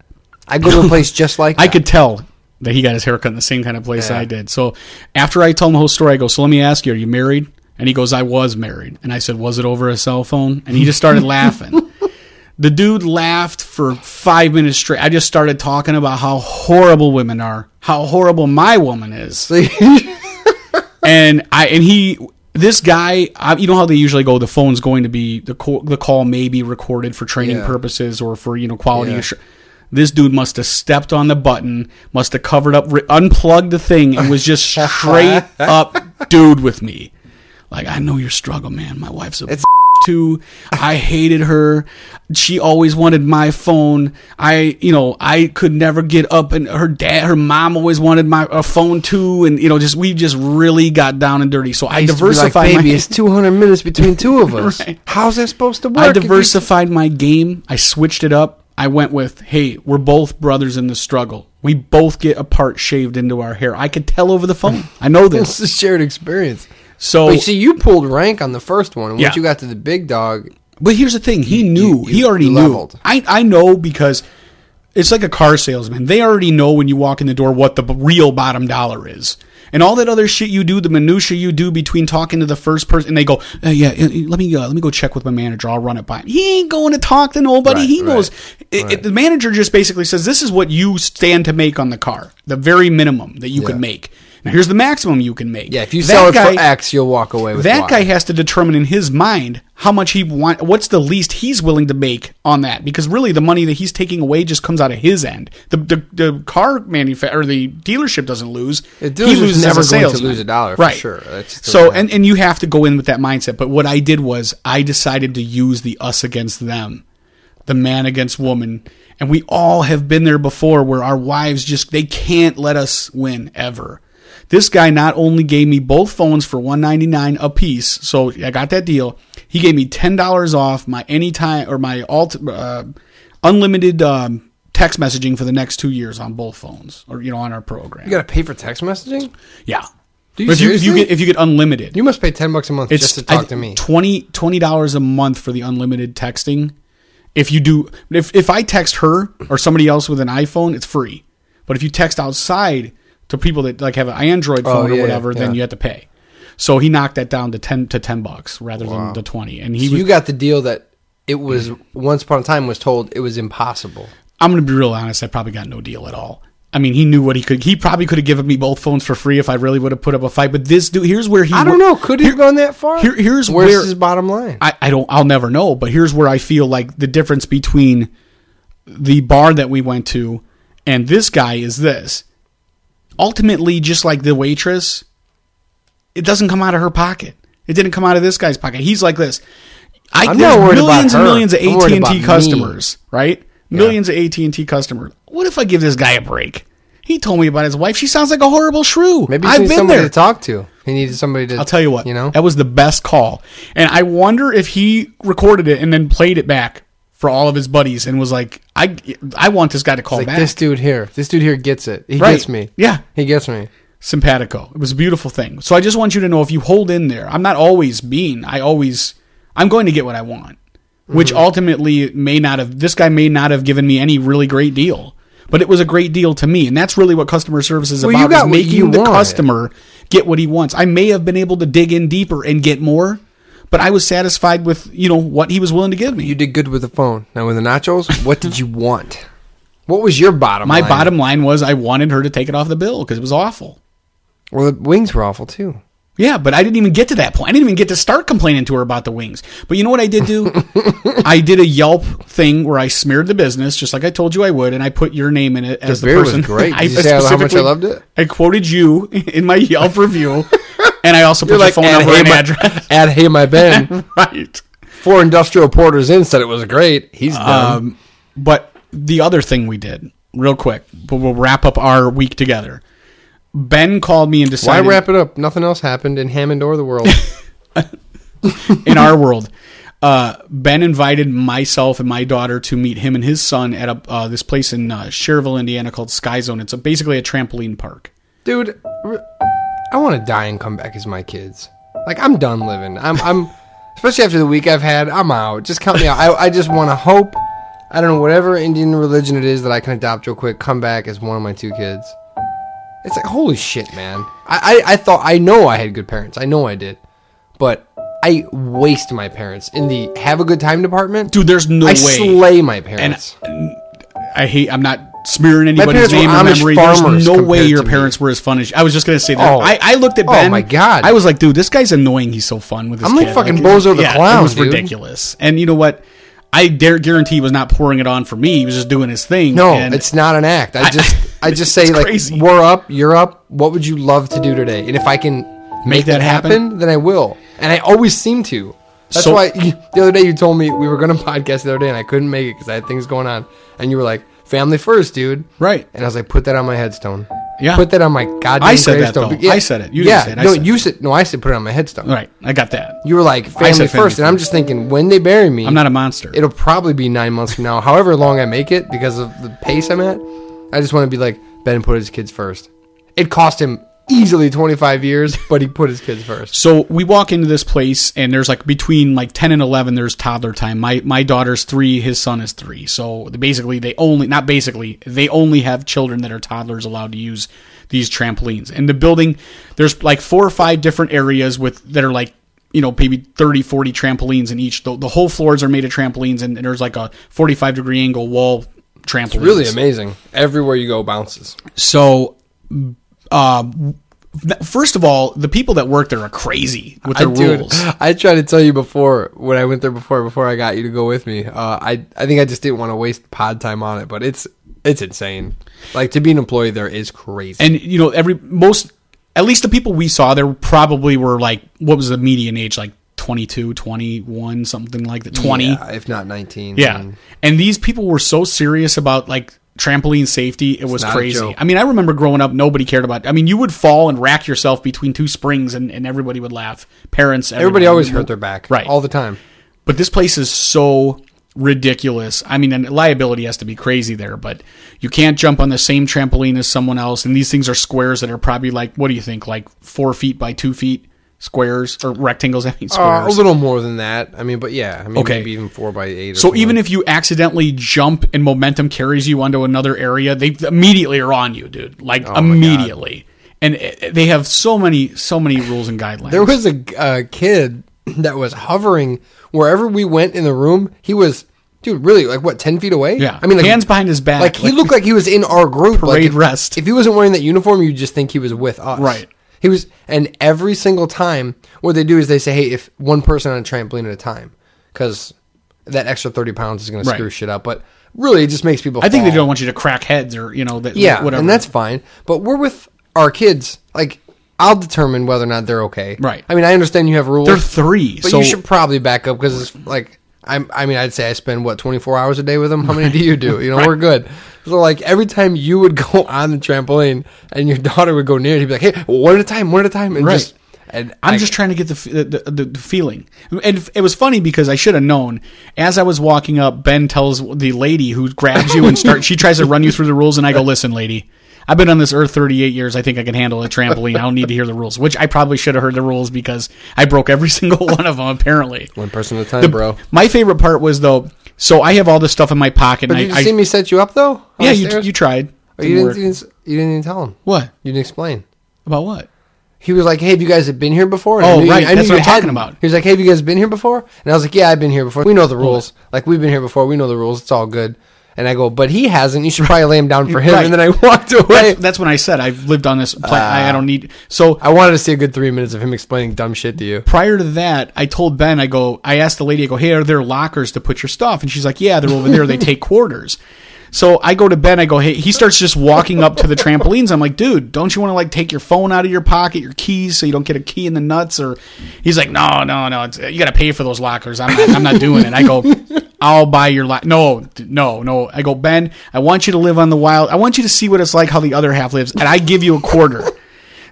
I go to a *laughs* place just like that. I could tell that he got his haircut in the same kind of place Yeah. I did. So after I told him the whole story, I go, "So let me ask you, are you married?" And he goes, "I was married." And I said, "Was it over a cell phone?" And he just started laughing. *laughs* The dude laughed for five minutes straight. I just started talking about how horrible women are, how horrible my woman is, *laughs* *laughs* and I and he. This guy, I, you know how they usually go. The phone's going to be the call, the call may be recorded for training Yeah. purposes or for you know quality Yeah. assurance. This dude must have stepped on the button, must have covered up, ri- unplugged the thing, and was just straight up dude with me. Like, I know your struggle, man. My wife's a *laughs* too. I hated her. She always wanted my phone. I, you know, I could never get up, and her dad, her mom always wanted my a phone too, and you know, just we just really got down and dirty. So I, to be like, diversified baby, my. it's 200 minutes between two of *laughs* us. Right. How's that supposed to work? I diversified my game. I switched it up. I went with, hey, we're both brothers in the struggle. We both get a part shaved into our hair. I could tell over the phone. I know It's *laughs* this. Is a shared experience. So, But you see, you pulled rank on the first one, and Yeah. once you got to the big dog, but here's the thing. He You- knew. you- he you already knew. I I know because it's like a car salesman. They already know when you walk in the door what the real bottom dollar is. And all that other shit you do, the minutia you do between talking to the first person, and they go, uh, "Yeah, let me uh, let me go check with my manager. I'll run it by him." He ain't going to talk to nobody. Right, he right, knows. It, it- the manager just basically says, "This is what you stand to make on the car, the very minimum that you Yeah. could make. Now here's the maximum you can make." yeah, if you That sell it guy- for X, you'll walk away with that Y. guy has to determine in his mind how much he want what's the least he's willing to make on that because really the money that he's taking away just comes out of his end. The the, the car manufacturer the dealership doesn't lose. The dealership's as never going to lose a dollar, for right. sure. That's so and, and you have to go in with that mindset. But what i did was i decided to use the us against them the man against woman. And we all have been there before where our wives just they can't let us win ever this guy not only gave me both phones for 199 a piece so i got that deal he gave me $10 off my anytime or my alt uh, unlimited um, text messaging for the next two years on both phones or you know on our program You got to pay for text messaging? yeah Do you if you, if you get if you get unlimited You must pay 10 bucks a month just to talk th- to me. 20 dollars a month for the unlimited texting. If you do, if if I text her or somebody else with an iPhone, it's free. But if you text outside to people that like have an Android oh, phone Oh, yeah, or whatever, then you have to pay. So he knocked that down to ten to ten bucks rather than the twenty. And he So was. you got the deal that it was, once upon a time, was told it was impossible. I'm going to be real honest. I probably got no deal at all. I mean, he knew what he could. He probably could have given me both phones for free if I really would have put up a fight. But this dude, here's where he. I don't know. Could he have gone that far? here- here's Where's where- his bottom line? I, I don't I'll never know, but here's where I feel like the difference between the bar that we went to and this guy is this. Ultimately, just like the waitress, it doesn't come out of her pocket. It didn't come out of this guy's pocket. He's like this. I, I'm there's not worried about millions and millions of AT and T me. customers, right? Millions of AT and T customers. What if I give this guy a break? He told me about his wife. She sounds like a horrible shrew. Maybe I've been somebody there. to talk to. He needed somebody to. I'll tell you what. You know, that was the best call, and I wonder if he recorded it and then played it back for all of his buddies and was like, "I, I want this guy to call like back." this dude here. This dude here gets it. He Right. gets me. Yeah. he gets me. simpatico. It was a beautiful thing. So I just want you to know if you hold in there, I'm not always mean. I always, I'm going to get what I want, which Mm-hmm. ultimately may not have, this guy may not have given me any really great deal, but it was a great deal to me. And that's really what customer service is Well, you about, got is making the wanted. customer get what he wants. I may have been able to dig in deeper and get more, but I was satisfied with, you know, what he was willing to give me. You did good with the phone. Now with the nachos, what did you want? What was your bottom? My line? bottom line was I wanted her to take it off the bill because it was awful. Well, the wings were awful too. Yeah, but I didn't even get to that point. I didn't even get to start complaining to her about the wings. But you know what I did do? *laughs* I did a Yelp thing where I smeared the business, just like I told you I would, and I put your name in it as the, was person. great. *laughs* Did I you say how much I specifically- loved it? I quoted you *laughs* in my Yelp review, and I also put You're your like phone number hey, and my, address. *laughs* add hey my Ben. *laughs* right. Four industrial porters in said it was great. He's done. Um, but the other thing we did, real quick, but we'll wrap up our week together. Ben called me and decided. Why wrap it up? Nothing else happened in Hammond or the world. *laughs* in our world. Uh, ben invited myself and my daughter to meet him and his son at a, uh, this place in uh, Schererville, Indiana called Sky Zone. It's a, basically a trampoline park. Dude, I want to die and come back as my kids. Like I'm done living. I'm I'm *laughs* especially after the week I've had. I'm out. Just count me out. I I just want to hope. I don't know whatever Indian religion it is that I can adopt real quick. Come back as one of my two kids. It's like holy shit, man. I I, I thought I know I had good parents. I know I did, but I waste my parents in the have a good time department. Dude, there's no I way. I slay my and parents. I hate. I'm not smearing anybody's name or Amish memory. There's no way your to me. parents were as fun as. I was just gonna say that. Oh. I, I looked at Oh, Ben. my God. I was like, dude, this guy's annoying. He's so fun with his. I'm like kid. fucking Bozo the yeah, Clown, It was dude. ridiculous. And you know what? I dare guarantee he was not pouring it on for me. He was just doing his thing. No, it's not an act. I I- just *laughs* I just say like crazy. we're up, you're up. What would you love to do today? And if I can make, that that happen? happen, then I will. And I always seem to. That's So- why *laughs* the other day you told me we were going *laughs* to podcast the other day and I couldn't make it because I had things going on. And you were like, "Family first, dude." Right. And I was like, "Put that on my headstone." Yeah. Put that on my goddamn I said that, gravestone. though. I said it. You didn't say it. I no, said you it. said no. I said put it on my headstone. right. I got that. You were like family, said first, family and I'm just thinking when they bury me, I'm not a monster. it'll probably be nine months from now. However long I make it, because of the pace I'm at, I just want to be like Ben put his kids first. It cost him easily 25 years, but he put his kids first. So we walk into this place, and there's like between like ten and eleven. There's toddler time. My my daughter's three. His son is three. So basically, they only not basically they only have children that are toddlers allowed to use these trampolines. And the building, there's like four or five different areas with that are like you know maybe 30 40 trampolines in each the, the whole floors are made of trampolines and there's like a 45 degree angle wall trampolines Really amazing. Everywhere you go, bounces. so uh, first of all the people that work there are crazy with their I, dude, rules I tried to tell you before when I went there before before I got you to go with me. Uh, I I think I just didn't want to waste pod time on it, but it's it's insane. Like to be an employee there is crazy. and you know every most at least the people we saw there probably were like what was the median age like 22 21 something like that 20 Yeah, if not 19. Yeah. And these people were so serious about like trampoline safety. It was crazy. I mean, I remember growing up, nobody cared about I mean, you would fall and rack yourself between two springs and, and everybody would laugh. Parents, Everybody everybody. always hurt their back. Right. All the time. But this place is so ridiculous. I mean, and liability has to be crazy there, but you can't jump on the same trampoline as someone else. And these things are squares that are probably like, what do you think, like four feet by two feet squares or rectangles? I mean, Uh, squares. a little more than that. I mean, but yeah. I mean, Okay. maybe even four by eight. Or So something. even if you accidentally jump and momentum carries you onto another area, they immediately are on you, dude. Like Oh immediately. And it- they have so many, so many rules and guidelines. There was a, kid *clears throat* that was hovering wherever we went in the room. He was, dude, really like what, ten feet away? yeah. I mean, like, hands behind his back. like he looked like he was in our group. like Parade if, rest. If he wasn't wearing that uniform, you'd just think he was with us. Right. He was, and every single time, what they do is they say, "Hey, if one person on a trampoline at a time, because that extra thirty pounds is going to screw shit up." But really, it just makes people. I think they don't want you to crack heads or you know that. Yeah, whatever. and that's fine. But we're with our kids. Like, I'll determine whether or not they're okay. Right. I mean, I understand you have rules. they're three. But so you should probably back up because it's like I'm, I mean, I'd say I spend what 24 hours a day with them. How many do you do? You know, *laughs* we're good. So like every time you would go *laughs* on the trampoline and your daughter would go near it, he'd be like, "Hey, one at a time, one at a time," and Right. just and I'm I- just trying to get the, the, the the feeling, and it was funny because I should have known. As I was walking up, Ben tells the lady who grabs you and starts. she tries to run you through the rules, and I go, "Listen, lady, I've been on this earth 38 years. I think I can handle a trampoline. I don't need to hear the rules." Which I probably should have heard the rules because I broke every *laughs* single one of them. Apparently, one person at a time, The- bro. My favorite part was though. So I have all this stuff in my pocket. But and did I, you see I, me set you up though? Yeah, you you tried. Oh, you Didn't didn't, you didn't. You didn't even tell him. What You didn't explain. about what? He was like, "Hey, have you guys have been here before?" And Oh, I knew- right, I that's what I'm talking about. He was like, "Hey, have you guys been here before?" And I was like, "Yeah, I've been here before. We know the rules. Like we've been here before. We know the rules. It's all good." And I go, "But he hasn't. You should probably lay him down for him." Right. And then I *laughs* walked away. That's, that's when I said I've lived on this planet. I, I don't need. Uh, so I wanted to see a good three minutes of him explaining dumb shit to you. prior to that, I told Ben, I go, I asked the lady, I go, hey, are there lockers to put your stuff? And she's like, yeah, they're over there. They take quarters. So I go to Ben, I go, hey, he starts just walking up to the trampolines. I'm like, dude, don't you want to like take your phone out of your pocket, your keys, so you don't get a key in the nuts? Or he's like, no, no, no, it's, you got to pay for those lockers. I'm not, I'm not doing it. I go, I'll buy your lock. No, no, no. I go, Ben, I want you to live on the wild. I want you to see what it's like how the other half lives, and I give you a quarter. *laughs*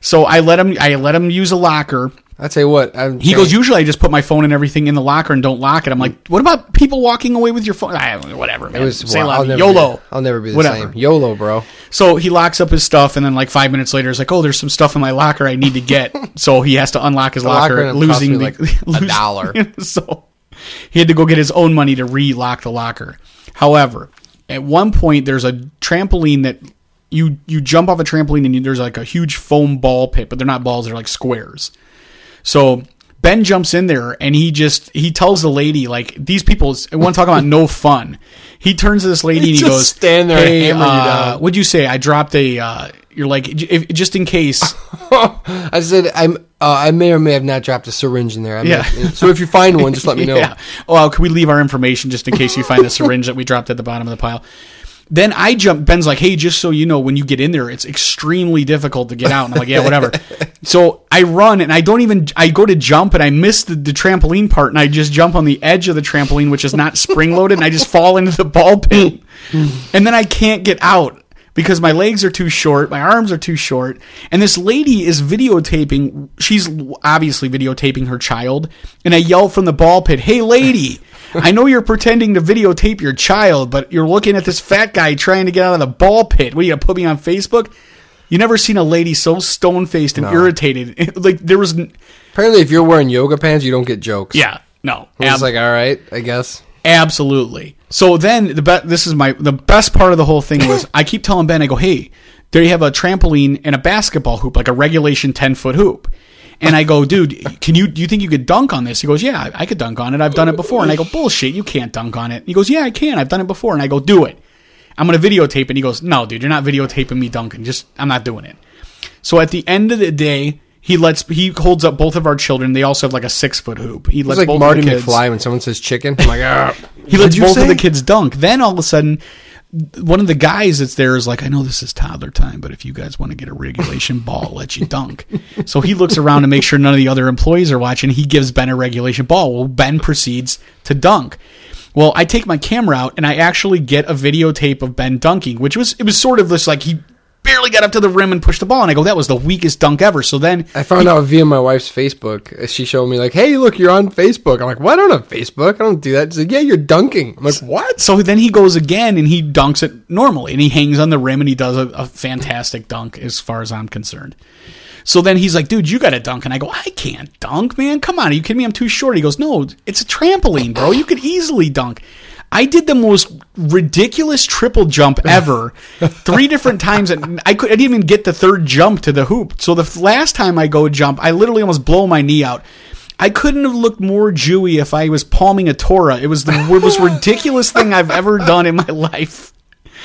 So I let him, I let him use a locker. I tell you what, I'm He goes, usually I just put my phone and everything in the locker and don't lock it. I'm like, what about people walking away with your phone? I, whatever, man. It was Say well, la I'll never YOLO. Be, I'll never be the Whatever. same. YOLO, bro. So he locks up his stuff, and then like five minutes later, it's like, oh, there's some stuff in my locker I need to get. *laughs* so he has to unlock his locker locker, losing the, like, *laughs* a dollar. so he had to go get his own money to re-lock the locker. However, at one point, there's a trampoline that you you jump off a trampoline and you, there's like a huge foam ball pit, but they're not balls; they're like squares. So Ben jumps in there and he just he tells the lady like these people want to talk about no fun. He turns to this lady and he *laughs* goes, stand there and "Hey, you uh, down." what'd you say? I dropped a. Uh, you're like if, just in case. *laughs* I said I'm. Uh, I may or may have not dropped a syringe in there. I Yeah. so if you find one, just let me *laughs* know. Yeah. Oh, well, can we leave our information just in case you find the syringe that we dropped at the bottom of the pile? Then I jump. Ben's like, "Hey, just so you know, when you get in there, it's extremely difficult to get out." And I'm like, "Yeah, whatever." *laughs* so I run and I don't even. I go to jump and I miss the, the trampoline part, and I just jump on the edge of the trampoline, which is not *laughs* spring loaded, and I just fall into the ball pit, *laughs* and then I can't get out because my legs are too short, my arms are too short, and this lady is videotaping. She's obviously videotaping her child, and I yell from the ball pit, "Hey, lady! I know you're pretending to videotape your child, but you're looking at this fat guy trying to get out of the ball pit. What are you gonna put me on Facebook?" You never seen a lady so stone faced and irritated. *laughs* like there was, n- Apparently, if you're wearing yoga pants, you don't get jokes. yeah, no, It's ab- like, all right, I guess. Absolutely. So then the be- this is my the best part of the whole thing was *laughs* I keep telling Ben I go hey there you have a trampoline and a basketball hoop like a regulation ten foot hoop and I go dude can you do you think you could dunk on this? He goes yeah I, I could dunk on it. I've done it before. And I go bullshit you can't dunk on it. He goes yeah I can. I've done it before. And I go do it. I'm gonna videotape it. And he goes no dude you're not videotaping me dunking. Just I'm not doing it. So at the end of the day he lets he holds up both of our children. They also have like a six foot hoop. He lets like both Marty of the kids, McFly when someone says chicken. I'm like, ah. he lets both of the kids dunk. Then all of a sudden, one of the guys that's there is like, I know this is toddler time, but if you guys want to get a regulation ball, I'll let you *laughs* dunk. So he looks around to make sure none of the other employees are watching. He gives Ben a regulation ball. Well, Ben proceeds to dunk. Well, I take my camera out and I actually get a videotape of Ben dunking, which was it was sort of this like he barely got up to the rim and pushed the ball, and I go, that was the weakest dunk ever. So then I found out via my wife's Facebook. She showed me like, "Hey, look, you're on Facebook." I'm like, "What? I don't have Facebook. I don't do that." She's like, "Yeah, you're dunking." I'm like, "What?" So then he goes again and he dunks it normally and he hangs on the rim and he does a, a fantastic dunk as far as I'm concerned. So then he's like, dude, you got to dunk. And I go, I can't dunk, man. Come on. Are you kidding me? I'm too short. He goes, no, it's a trampoline, bro. You could easily dunk. I did the most ridiculous triple jump *laughs* ever, three different times, and I could I didn't even get the third jump to the hoop. So the last time I go jump, I literally almost blow my knee out. I couldn't have looked more Jewy if I was palming a Torah. It was the most *laughs* ridiculous thing I've ever done in my life.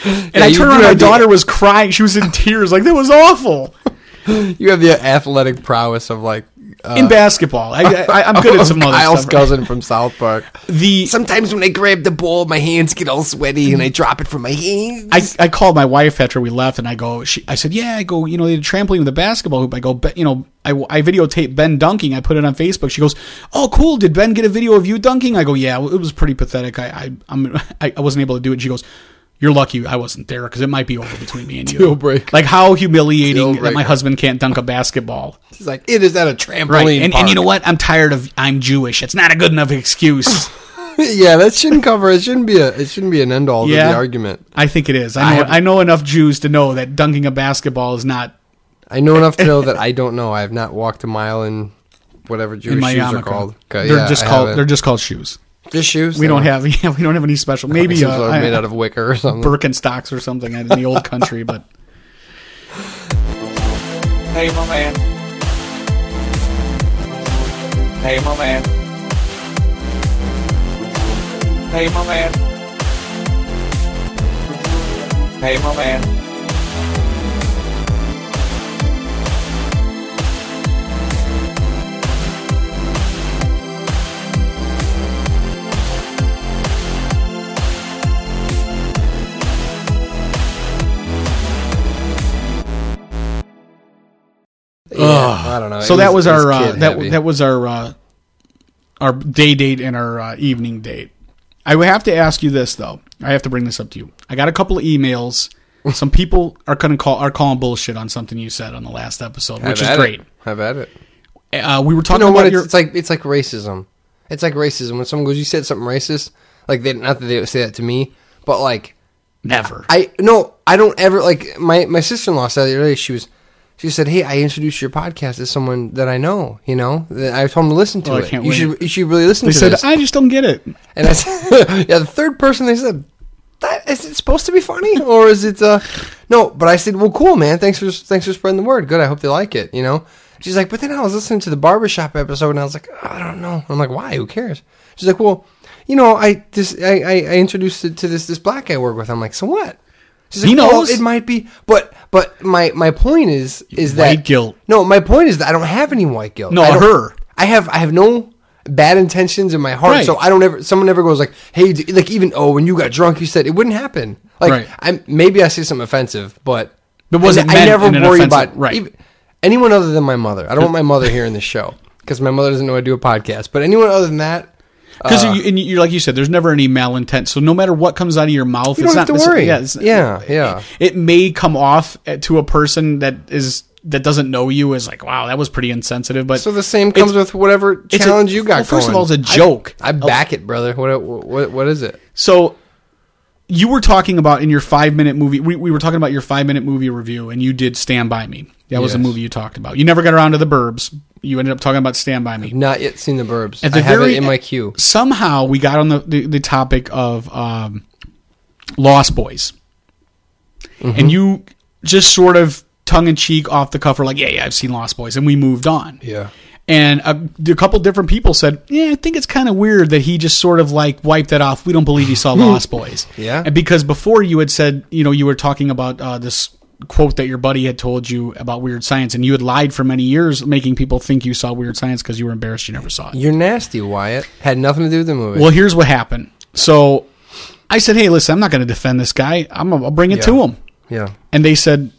And I turned around, my daughter was crying. She was in tears, like that was awful. *laughs* You have the athletic prowess of like in uh, basketball. I, I, I'm good at *laughs* some other Kyle's stuff. cousin from South Park. The Sometimes when I grab the ball, my hands get all sweaty and I mm-hmm. drop it from my hands. I, I called my wife after we left and I go, she, I said, yeah, I go, you know, they did trampoline with a basketball hoop. I go, "Ben- you know, I, I videotaped Ben dunking. I put it on Facebook. She goes, oh, cool. Did Ben get a video of you dunking? I go, yeah, it was pretty pathetic. I, I, I'm, *laughs* I, I wasn't able to do it. And she goes, you're lucky I wasn't there because it might be over between me and you. Deal breaker. Like how humiliating that my husband can't dunk a basketball. He's like, it is at a trampoline Right. And, and you know what? I'm tired of I'm Jewish. It's not a good enough excuse. *laughs* yeah, that shouldn't cover. It shouldn't be a. It shouldn't be an end all to Yeah. the argument. I think it is. I I know, have- I know enough Jews to know that dunking a basketball is not I know enough to know *laughs* that I don't know. I have not walked a mile in whatever Jewish in shoes are called. Okay, They're yeah, just I called haven't. they're just called shoes. Fish shoes. We don't have *laughs* yeah, we don't have any special. *laughs* Maybe Some uh, sort of I- made out of wicker or something. Birkenstocks or something in the old country, but *laughs* Hey, my man. Hey, my man. Hey, my man. Hey, my man. Yeah, I don't know. so It that was, it our uh, that heavy. that was our uh, our day date and our uh, evening date. I would have to ask you this though. I have to bring this up to you. I got a couple of emails. *laughs* Some people are going call are calling bullshit on something you said on the last episode, which is great. It. Have at it. Uh, we were talking You know about what? It's, your it's like it's like racism. It's like racism when someone goes, "You said something racist." Like they not that they would say that to me, but like never. I no, I don't ever like my my sister in law said the other day. She was she said, "Hey, I introduced your podcast to someone that I know. You know, I told him to listen to Oh, I it. you wait. should you should really listen to it. they to said this." I just don't get it. and I said, *laughs* "Yeah, the third person they said." That, is it supposed to be funny or is it uh no but i said well cool man thanks for thanks for spreading the word good i hope they like it you know she's like but then i was listening to the barbershop episode and i was like i don't know i'm like why who cares she's like well you know i just i i, I introduced it to this this black guy I work with i'm like so what She's He like, well, knows. it might be, but but my my point is is that White guilt. No, my point is that I don't have any white guilt. No, I her. I have I have no bad intentions in my heart, Right. so I don't ever. Someone ever goes like, "Hey, like even oh, when you got drunk, you said it wouldn't happen." Like Right. I maybe I say something offensive, but It wasn't I, meant never in worry about right. even- anyone other than my mother. I don't want my mother here in this show because my mother doesn't know I do a podcast. But anyone other than that, Because Uh, you, and you, like you said, there's never any malintent. So no matter what comes out of your mouth, You it's don't have to worry. Yeah, Yeah, yeah. It, may come off to a person that is that doesn't know you as like, wow, that was pretty insensitive. But so the same comes with whatever it's a- challenge you got. well, first of all, it's a joke. I, back it, brother. What, what what is it? So you were talking about in your five minute movie. We, we were talking about your five minute movie review, and you did Stand by Me. That was the Yes. movie you talked about. You never got around to the Burbs. You ended up talking about Stand by Me. Not yet seen the Burbs. At the I have very it in my queue. Somehow we got on the, the, the topic of um, Lost Boys. Mm-hmm. And you just sort of tongue in cheek off the cuff were like, yeah, yeah, I've seen Lost Boys. And we moved on. Yeah. And a, a couple different people said, yeah, I think it's kind of weird that he just sort of like wiped that off. We don't believe he saw Lost Boys. *laughs* Yeah. And because before you had said, you know, you were talking about uh, this quote that your buddy had told you about weird science, and you had lied for many years, making people think you saw weird science because you were embarrassed you never saw it. You're nasty, Wyatt. Had nothing to do with the movie. Well, here's what happened. So I said, "Hey, listen, I'm not going to defend this guy. I'm I'll bring it Yeah. to him." yeah. And they said,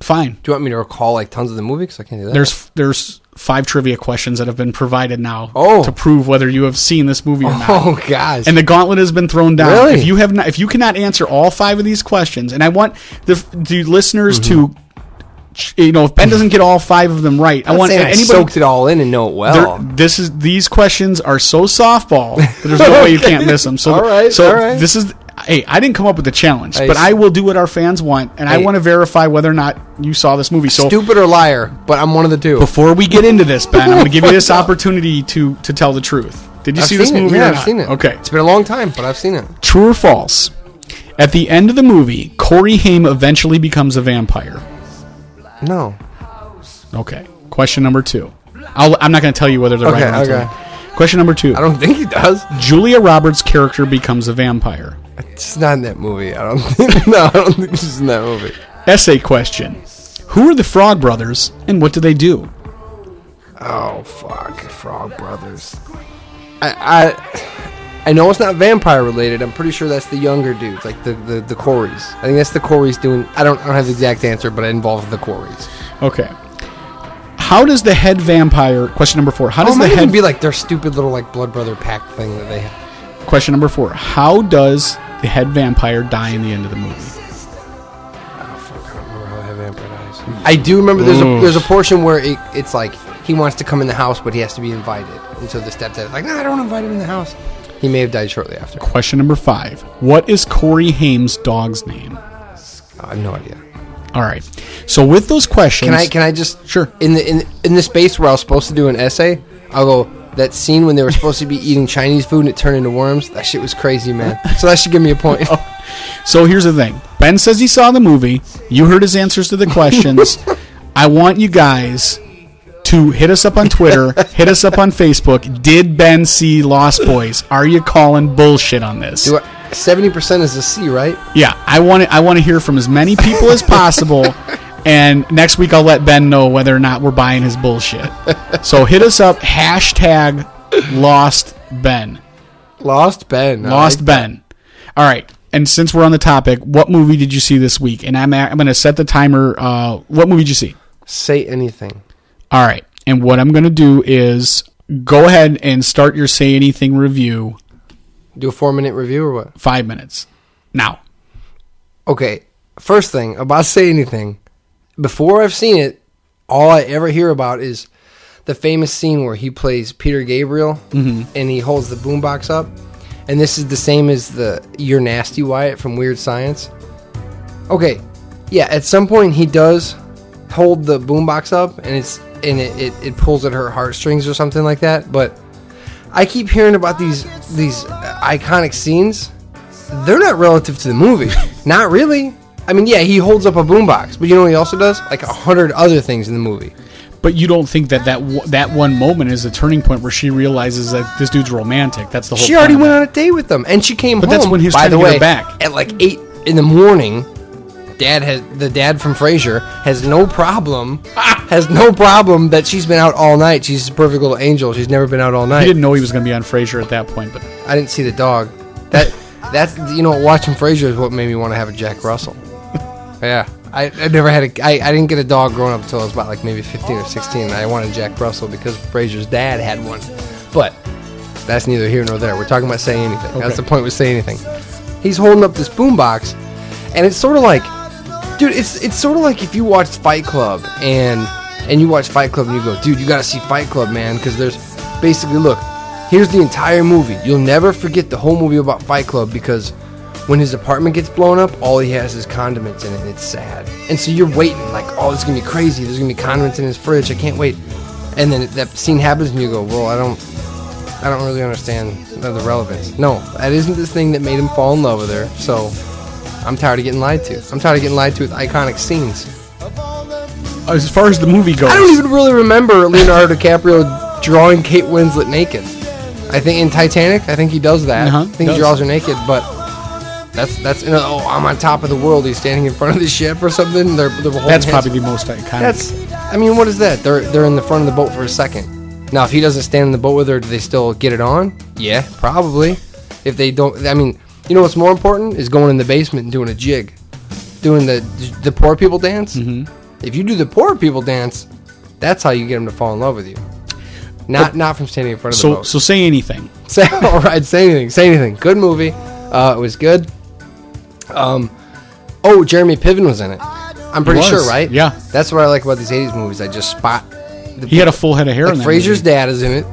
"Fine." Do you want me to recall like tons of the movie? Because I can't do that. There's there's five trivia questions that have been provided now Oh. to prove whether you have seen this movie or not. oh gosh. And the gauntlet has been thrown down. Really? If you have not, if you cannot answer all five of these questions, and I want the, the listeners Mm-hmm. to, you know, if Ben doesn't get all five of them right, I want saying I anybody. soaked it all in and know it well. This is these questions are so softball that there's no way you can't miss them. *laughs* So, All right, so all right. this is. Hey, I didn't come up with the challenge, Hey, but I will do what our fans want, and I want to verify whether or not you saw this movie. So, Stupid or liar, but I'm one of the two. before we get into this, Ben, I'm going to give you this *laughs* opportunity to to tell the truth. Did you I've see this it. movie? Yeah, I've seen it. Okay, It's been a long time, but I've seen it. True or false? At the end of the movie, Corey Haim eventually becomes a vampire. No. Okay. Question number two. I'll, I'm not going to tell you whether they're right Okay, or not. okay. Question number two. I don't think he does. Julia Roberts' character becomes a vampire. It's not in that movie. I don't *laughs* think. No, I don't think she's in that movie. Essay question. Who are the Frog Brothers and what do they do? Oh fuck, Frog Brothers. I I I know it's not vampire related. I'm pretty sure that's the younger dudes, like the the, the Coreys. I think that's the Coreys doing. I don't I don't have the exact answer, but it involves the Coreys. Okay. How does the head vampire? Question number four. How Oh, does it the head even be like their stupid little like blood brother pact thing that they have. Question number four. How does the head vampire die in the end of the movie? I do remember there's a mm. there's a portion where it, it's like he wants to come in the house, but he has to be invited. And so the stepdad's like, "No, I don't invite him in the house." He may have died shortly after. Question number five. What is Corey Haim's dog's name? I have no idea. All right. So with those questions, Can I can I just Sure. in the in in the space where I was supposed to do an essay? I'll go that scene when they were supposed to be *laughs* eating Chinese food and it turned into worms. That shit was crazy, man. So that should give me a point. *laughs* So here's the thing. Ben says he saw the movie. You heard his answers to the questions. *laughs* I want you guys to hit us up on Twitter, hit us up on Facebook. Did Ben see Lost Boys? Are you calling bullshit on this? Seventy percent is a C, right? Yeah, I want to, I want to hear from as many people as possible. And next week I'll let Ben know whether or not we're buying his bullshit. *laughs* So hit us up hashtag Lost Ben. Lost Ben. Lost like Ben. All right. And since we're on the topic, what movie did you see this week? And I'm I'm going to set the timer. Uh, what movie did you see? Say anything. All right. And what I'm going to do is go ahead and start your say anything review. Do a four minute review or what? Five minutes now. Okay, first thing about say anything. Before I've seen it, all I ever hear about is the famous scene where he plays Peter Gabriel Mhm. and he holds the boombox up. And this is the same as the You're Nasty Wyatt from Weird Science. Okay, yeah, at some point he does hold the boombox up and it's and it, it, it pulls at her heartstrings or something like that. But I keep hearing about these these iconic scenes. They're not relative to the movie. *laughs* not really. I mean, yeah, he holds up a boombox, but you know what he also does? Like a hundred other things in the movie. But you don't think that that w- that one moment is a turning point where she realizes that this dude's romantic? That's the whole. She already went on a date with them, and she came But home. that's when he was by the way, back. at like eight in the morning. Dad has the dad from Frasier has no problem ah! has no problem that she's been out all night. She's a perfect little angel. She's never been out all night. He didn't know he was going to be on Frasier at that point, but I didn't see the dog. That *laughs* that's you know watching Frasier is what made me want to have a Jack Russell. Yeah, I, I never had a I, I didn't get a dog growing up until I was about like maybe fifteen or sixteen. I wanted Jack Russell because Frasier's dad had one, but that's neither here nor there. We're talking about saying anything. That's the point with saying anything. He's holding up this boombox, and it's sort of like, dude, it's it's sort of like if you watched Fight Club and and you watch Fight Club and you go, dude, you gotta see Fight Club, man, because there's basically look, here's the entire movie. You'll never forget the whole movie about Fight Club because when his apartment gets blown up, all he has is condiments in it, and it's sad. And so you're waiting, like, oh, this is gonna be crazy. There's gonna be condiments in his fridge. I can't wait. And then that scene happens, and you go, well, I don't, I don't really understand the the relevance. No, that isn't this thing that made him fall in love with her. So I'm tired of getting lied to. I'm tired of getting lied to with iconic scenes. as far as the movie goes, I don't even really remember Leonardo DiCaprio drawing Kate Winslet naked. I think in Titanic, I think he does that. Uh-huh, I think does. he draws her naked, but that's that's you know, oh I'm on top of the world. He's standing in front of the ship or something. They're, they're holding That's hands. probably the most iconic. That's I mean, what is that? They're they're in the front of the boat for a second. Now, if he doesn't stand in the boat with her, do they still get it on? Yeah, probably. If they don't, I mean, you know what's more important is going in the basement and doing a jig, doing the the poor people dance. Mm-hmm. If you do the poor people dance, that's how you get them to fall in love with you. Not not from standing in front of the so boat. so say anything. Say *laughs* all right. Say anything. Say anything. Good movie. Uh, it was good. Um, oh, Jeremy Piven was in it. I'm pretty was, sure, right? yeah. That's what I like about these '80s movies. I just spot. The He had a full head of hair Like in that Frasier's movie. Dad is in it.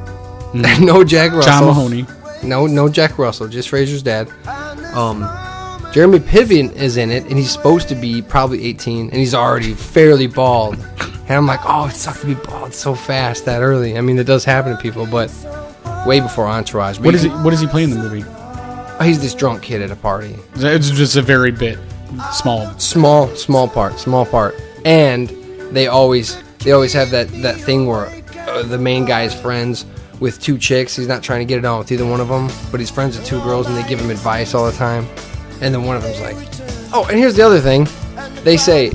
*laughs* no Jack Russell. John Mahoney. No, no Jack Russell. Just Frasier's dad. Um, Jeremy Piven is in it, and he's supposed to be probably 18, and he's already fairly bald. And I'm like, oh, it sucks to be bald so fast that early. I mean, it does happen to people, but way before Entourage. But What he? can- What does he play in the movie? Oh, he's this drunk kid at a party. It's just a very bit small. Small, small part, small part. And they always, they always have that that thing where uh, the main guy is friends with two chicks. He's not trying to get it on with either one of them, but he's friends with two girls, and they give him advice all the time. And then one of them's like, "Oh, and here's the other thing." They say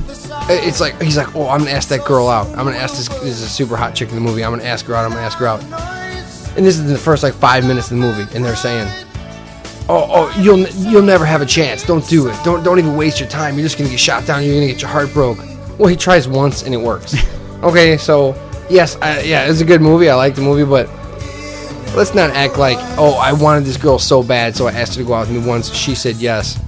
it's like he's like, oh, I'm gonna ask that girl out. I'm gonna ask this. This is a super hot chick in the movie. I'm gonna ask her out. I'm gonna ask her out. And this is the first like five minutes of the movie, and they're saying, oh, oh, you'll you'll never have a chance. Don't do it. Don't don't even waste your time. You're just gonna get shot down. You're gonna get your heart broke. Well, he tries once and it works. *laughs* okay, so yes, I, yeah, it's a good movie. I like the movie, but let's not act like, oh, I wanted this girl so bad, so I asked her to go out with me once. She said yes.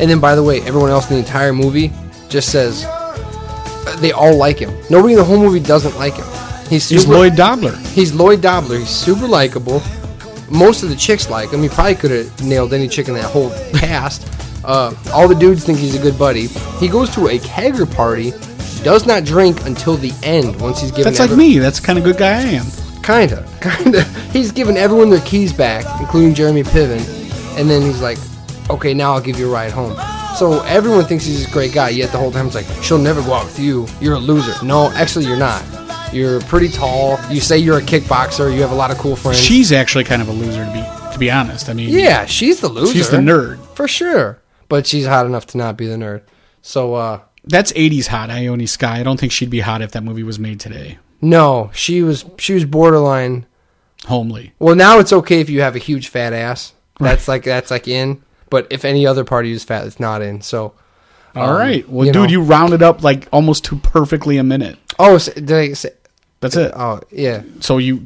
And then, by the way, everyone else in the entire movie just says uh, they all like him. Nobody in the whole movie doesn't like him. He's, He's Lloyd Dobler. He's Lloyd Dobler. He's super likable. Most of the chicks like him. He probably could have nailed any chick in that whole cast. Uh, all the dudes think he's a good buddy. He goes to a kegger party, does not drink until the end. Once he's given That's like me. That's the kind of good guy I am. Kinda, *laughs* kinda. He's given everyone their keys back, including Jeremy Piven, and then he's like, "Okay, now I'll give you a ride home." So everyone thinks he's this great guy. Yet the whole time it's like, "She'll never go out with you. You're a loser." No, actually, you're not. You're pretty tall. You say you're a kickboxer. You have a lot of cool friends. She's actually kind of a loser to be to be honest. I mean, yeah, she's the loser. she's the nerd. for sure. But she's hot enough to not be the nerd. So uh, That's '80s hot, Ione Skye. I don't think she'd be hot if that movie was made today. no, she was she was borderline. Homely. Well, now it's okay if you have a huge fat ass. That's like that's like in. But if any other part of you is fat, it's not in. So, All um, right. Well, you dude, know. you rounded up like almost to perfectly a minute. Oh, did I say? That's it. Oh, yeah. So you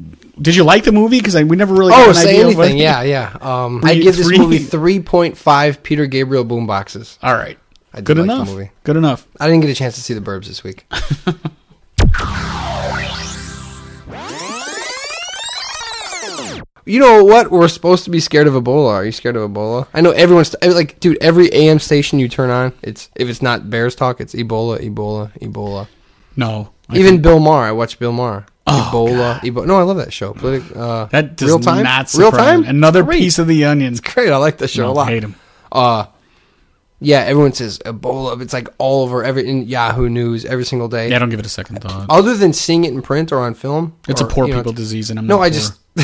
did you like the movie? Because we never really. Oh, say anything. Yeah, yeah. Um, I Three- give this three- movie *laughs* three point five Peter Gabriel boomboxes. All right. I did Good like the enough. movie. Good enough. I didn't get a chance to see the Burbs this week. *laughs* You know what? We're supposed to be scared of Ebola. Are you scared of Ebola? I know everyone's like, dude. Every AM station you turn on, it's if it's not Bears talk, it's Ebola, Ebola, Ebola. No. I Even think- Bill Maher, I watch Bill Maher. Oh, Ebola, Ebola. No, I love that show. Politic, uh, that does real time, not real time. me. Another Great. piece of the onion. Great, I like the show No, a lot. I hate him. Uh, yeah, everyone says Ebola. It's like all over every in Yahoo News every single day. Yeah, I don't give it a second thought. Other than seeing it in print or on film, It's a poor you know, people disease, and I'm No, not I poor. just. *laughs*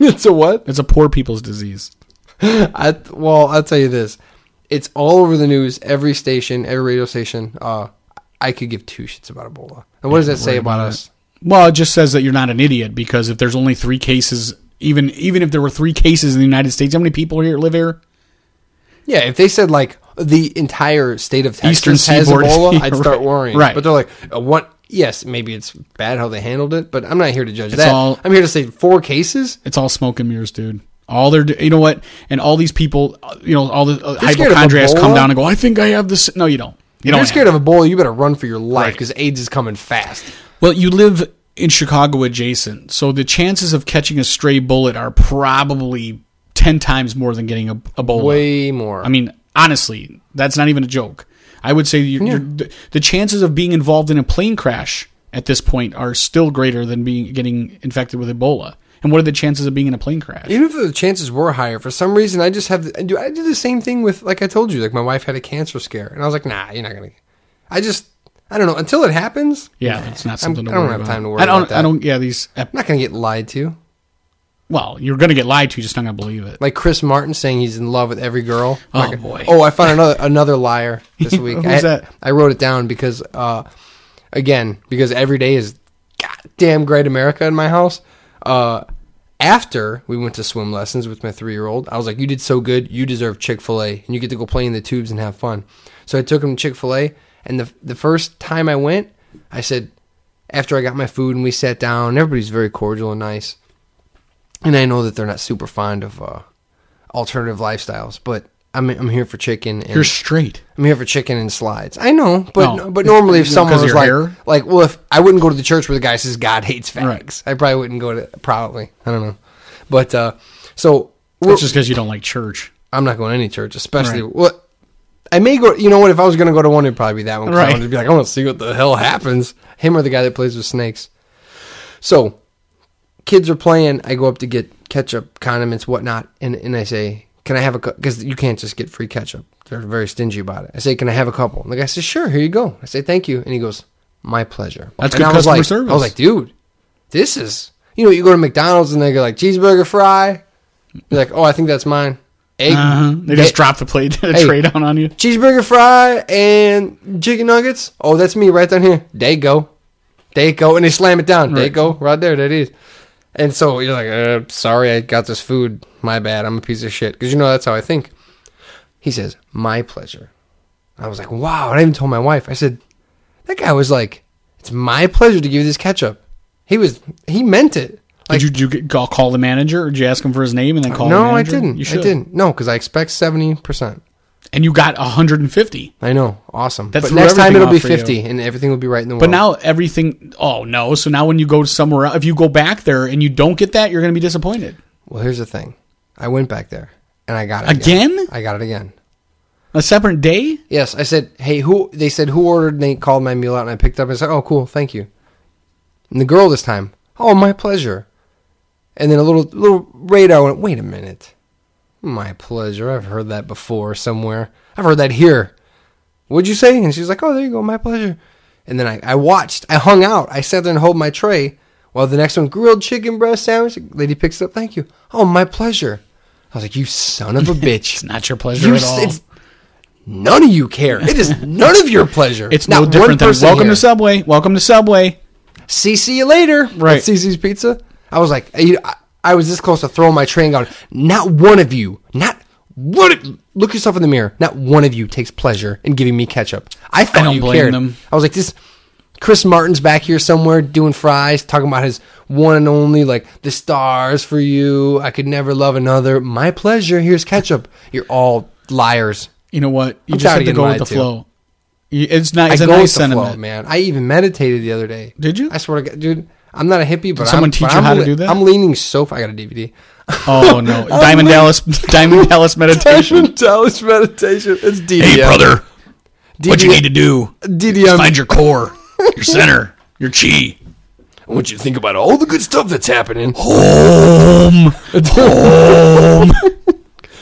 it's a what? It's a poor people's disease. *laughs* I, well, I'll tell you this. It's all over the news, every station, every radio station. Uh, I could give two shits about Ebola. And what does that say about about us? Well, it just says that you're not an idiot because if there's only three cases, even even if there were three cases in the United States, how many people here live here? Yeah, if they said like the entire state of Texas Eastern has seaboard. Ebola, *laughs* I'd start worrying. Right. But they're like, uh, what? Yes, maybe it's bad how they handled it, but I'm not here to judge It's that. all- I'm here to say four cases. It's all smoke and mirrors, dude. All they're, you know what? And all these people, uh, you know, all the uh, You're scared of hypochondriacs come down and go, I think I have this. No, you don't. You If don't. you're scared have- of Ebola, you better run for your life Right. because AIDS is coming fast. Well, you live in Chicago adjacent, so the chances of catching a stray bullet are probably ten times more than getting a Ebola. Way more. I mean, honestly, that's not even a joke. I would say you're, you're, the, the chances of being involved in a plane crash at this point are still greater than being getting infected with Ebola. And what are the chances of being in a plane crash? Even if the chances were higher, for some reason, I just have. I do. I did the same thing with, like I told you, like my wife had a cancer scare, and I was like, nah, you're not gonna. I just, I don't know. Until it happens, yeah, it's not I'm- something to I don't worry have about. time to worry I don't. about that. I don't. Yeah, these. I'm not gonna get lied to. Well, you're going to get lied to. You're just not going to believe it. Like Chris Martin saying he's in love with every girl. Oh, Like, boy. Oh, I found another another liar *laughs* this week. Who's I, that? I wrote it down because, uh, again, because every day is goddamn great America in my house. Uh, after we went to swim lessons with my three year old, I was like, "You did so good. You deserve Chick Fil A, and you get to go play in the tubes and have fun." So I took him to Chick Fil A, and the the first time I went, I said, after I got my food and we sat down, everybody's very cordial and nice. And I know that they're not super fond of uh, alternative lifestyles, but I'm I'm here for chicken. And You're straight. I'm here for chicken and slides. I know, but Oh. but normally if someone was like hair? like well if I wouldn't go to the church where the guy says God hates fags, Right. I probably wouldn't go to probably I don't know, but uh, so It's just because you don't like church. I'm not going to any church, especially Right. what I may go. You know what? If I was going to go to one, it'd probably be that one. 'cause I Right. would be like, I want to see what the hell happens. Him or the guy that plays with snakes. So, kids are playing. I go up to get ketchup, condiments, whatnot, and and I say, "Can I have a?" Because you can't just get free ketchup. They're very stingy about it. I say, "Can I have a couple?" And the guy says, "Sure, here you go." I say, "Thank you," and he goes, "My pleasure." That's and good I was customer like, service. I was like, dude, this is. You know, you go to McDonald's and they go like cheeseburger fry. You're like, oh, I think that's mine. egg. Uh-huh. They just drop the plate, the *laughs* Hey. tray down on you. cheeseburger fry and chicken nuggets. Oh, that's me right down here. There you go. There you go. And they slam it down. There you go. Right there. That is. And so you're like, uh, sorry, I got this food. My bad. I'm a piece of shit. Because you know that's how I think. He says, my pleasure. I was like, wow. And I even told my wife. I said, that guy was like, it's my pleasure to give you this ketchup. He was, he meant it. Like, did you, did you get, call, the manager or did you ask him for his name and then call the no, I didn't. You I should. didn't. No, because I expect 70%. And you got 150. I know. Awesome. That but next time it'll be off for you. 50 and everything will be right in the world. But now everything, oh no. So now when you go somewhere else, if you go back there and you don't get that, you're going to be disappointed. Well, here's the thing. I went back there and I got it Again? I got it again. A separate day? Yes, I said, "Hey, who?" They said, "Who ordered?" And they called my meal out, and I picked up and said, "Oh, cool, thank you." And the girl this time, "Oh, my pleasure." And then a little little radar went, "Wait a minute, my pleasure. I've heard that before somewhere. I've heard that here." What'd you say? And she's like, "Oh, there you go, my pleasure." And then I, I watched. I hung out. I sat there and held my tray while the next one, grilled chicken breast sandwich. Lady picks it up. Thank you. Oh, my pleasure. I was like, "You son of a *laughs* bitch." It's not your pleasure You at all. It's, none of you care. It is *laughs* none of your pleasure. It's Not no different than welcome here. to Subway. Welcome to Subway. See, see you later. Right. At CiCi's Pizza. I was like, I, I was this close to throwing my tray and going, not one of you, not one. Look yourself in the mirror. Not one of you takes pleasure in giving me ketchup. I thought don't you cared. them. I was like, this. Chris Martin's back here somewhere doing fries, talking about his one and only, like the stars for you. I could never love another. My pleasure. Here's ketchup. You're all liars. You know what? You I'm just have to go with the to. flow. It's not. I It's a go nice with the sentiment. flow, man. I even meditated the other day. Did you? I swear to God, dude. I'm not a hippie, but someone I'm, teach you I'm how to do that? I'm leaning so. far. I got a DVD. Oh no, *laughs* Diamond Dallas, *laughs* Diamond *laughs* Dallas meditation. Diamond Dallas meditation. It's DDM. Hey brother, what you DDM. need to do? DDM. Find your core, your center, your chi. I want you to think about all the good stuff that's happening. Home, home.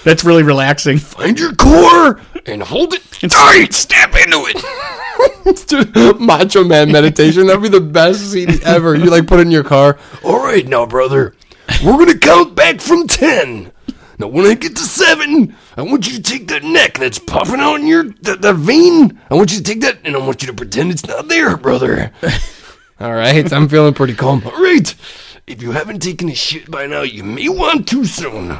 That's really relaxing. Find your core and hold it tight. Step into it. *laughs* Dude, Macho Man meditation. That'd be the best CD ever. You like put it in your car. All right, now, brother, we're gonna count back from ten. Now, when I get to seven, I want you to take that neck that's popping out in your that, that vein. I want you to take that, and I want you to pretend it's not there, brother. *laughs* All right, I'm feeling pretty calm. All right, if you haven't taken a shit by now, you may want to soon.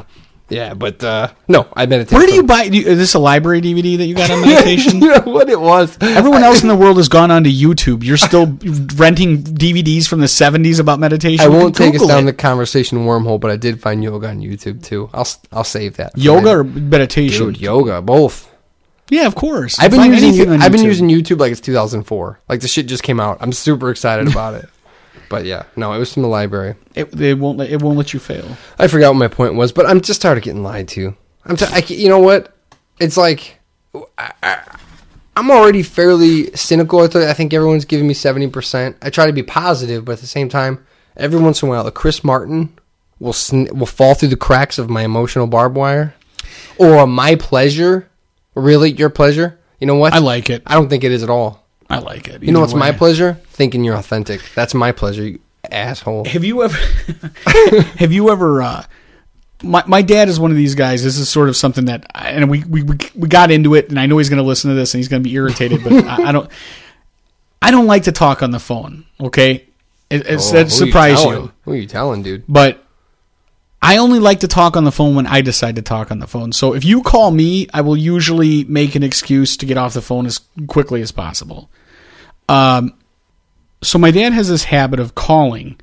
Yeah, but uh no, I meditate. Where do you buy? Do you, is this a library DVD that you got on *laughs* meditation? you know what it was. Everyone else in the world has gone onto YouTube. You're still renting DVDs from the 70s about meditation. I You won't can take us Google down it. the conversation wormhole, but I did find yoga on YouTube too. I'll I'll save that. yoga or meditation. dude, yoga, both. Yeah, of course. I've been Find using I've been using YouTube like it's 2004. Like the shit just came out. I'm super excited about it. *laughs* But yeah, no, it was from the library. It, it won't. Let, it won't let you fail. I forgot what my point was, but I'm just tired of getting lied to. I'm t- I, you know what? It's like I, I, I'm already fairly cynical. I I think everyone's giving me 70%. I try to be positive, but at the same time, every once in a while, a Chris Martin will sn- will fall through the cracks of my emotional barbed wire, or my pleasure. Really, your pleasure? You know what? I like it. I don't think it is at all. I like it. You know what's my way. pleasure? Thinking you're authentic. That's my pleasure. You asshole. Have you ever? *laughs* *laughs* have you ever? Uh, my my dad is one of these guys. This is sort of something that, I, and we, we we got into it, and I know he's going to listen to this, and he's going to be irritated, but I, I don't. I don't like to talk on the phone. Okay, it, it's Oh, that who you surprise you, Who are you telling, dude? but. I only like to talk on the phone when I decide to talk on the phone. So if you call me, I will usually make an excuse to get off the phone as quickly as possible. Um, so my dad has this habit of calling,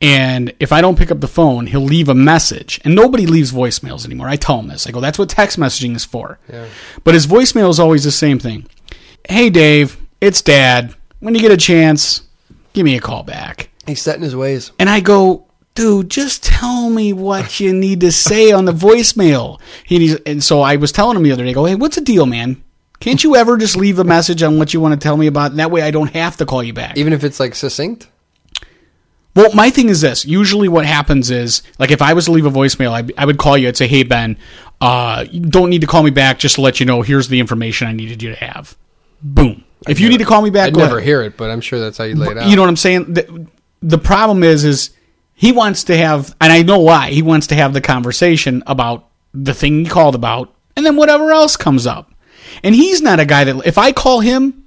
and if I don't pick up the phone, he'll leave a message. And nobody leaves voicemails anymore. I tell him this. I go, "That's what text messaging is for." But his voicemail is always the same thing. Hey Dave, it's Dad. When you get a chance, give me a call back. He's set in his ways. And I go, dude, just tell me what you need to say on the voicemail. He needs, and so I was telling him the other day, I go, hey, what's the deal, man? Can't you ever just leave a message on what you want to tell me about? And that way I don't have to call you back. Even if it's like succinct. Well, my thing is this. Usually what happens is, like if I was to leave a voicemail, I, I would call you. I'd say, hey, Ben, uh, you don't need to call me back just to let you know here's the information I needed you to have. Boom. If you need to call me back, I'd never ahead. hear it, but I'm sure that's how you lay it out. You know what I'm saying? The, the problem is, is he wants to have, and I know why he wants to have the conversation about the thing he called about, and then whatever else comes up. And he's not a guy that if I call him,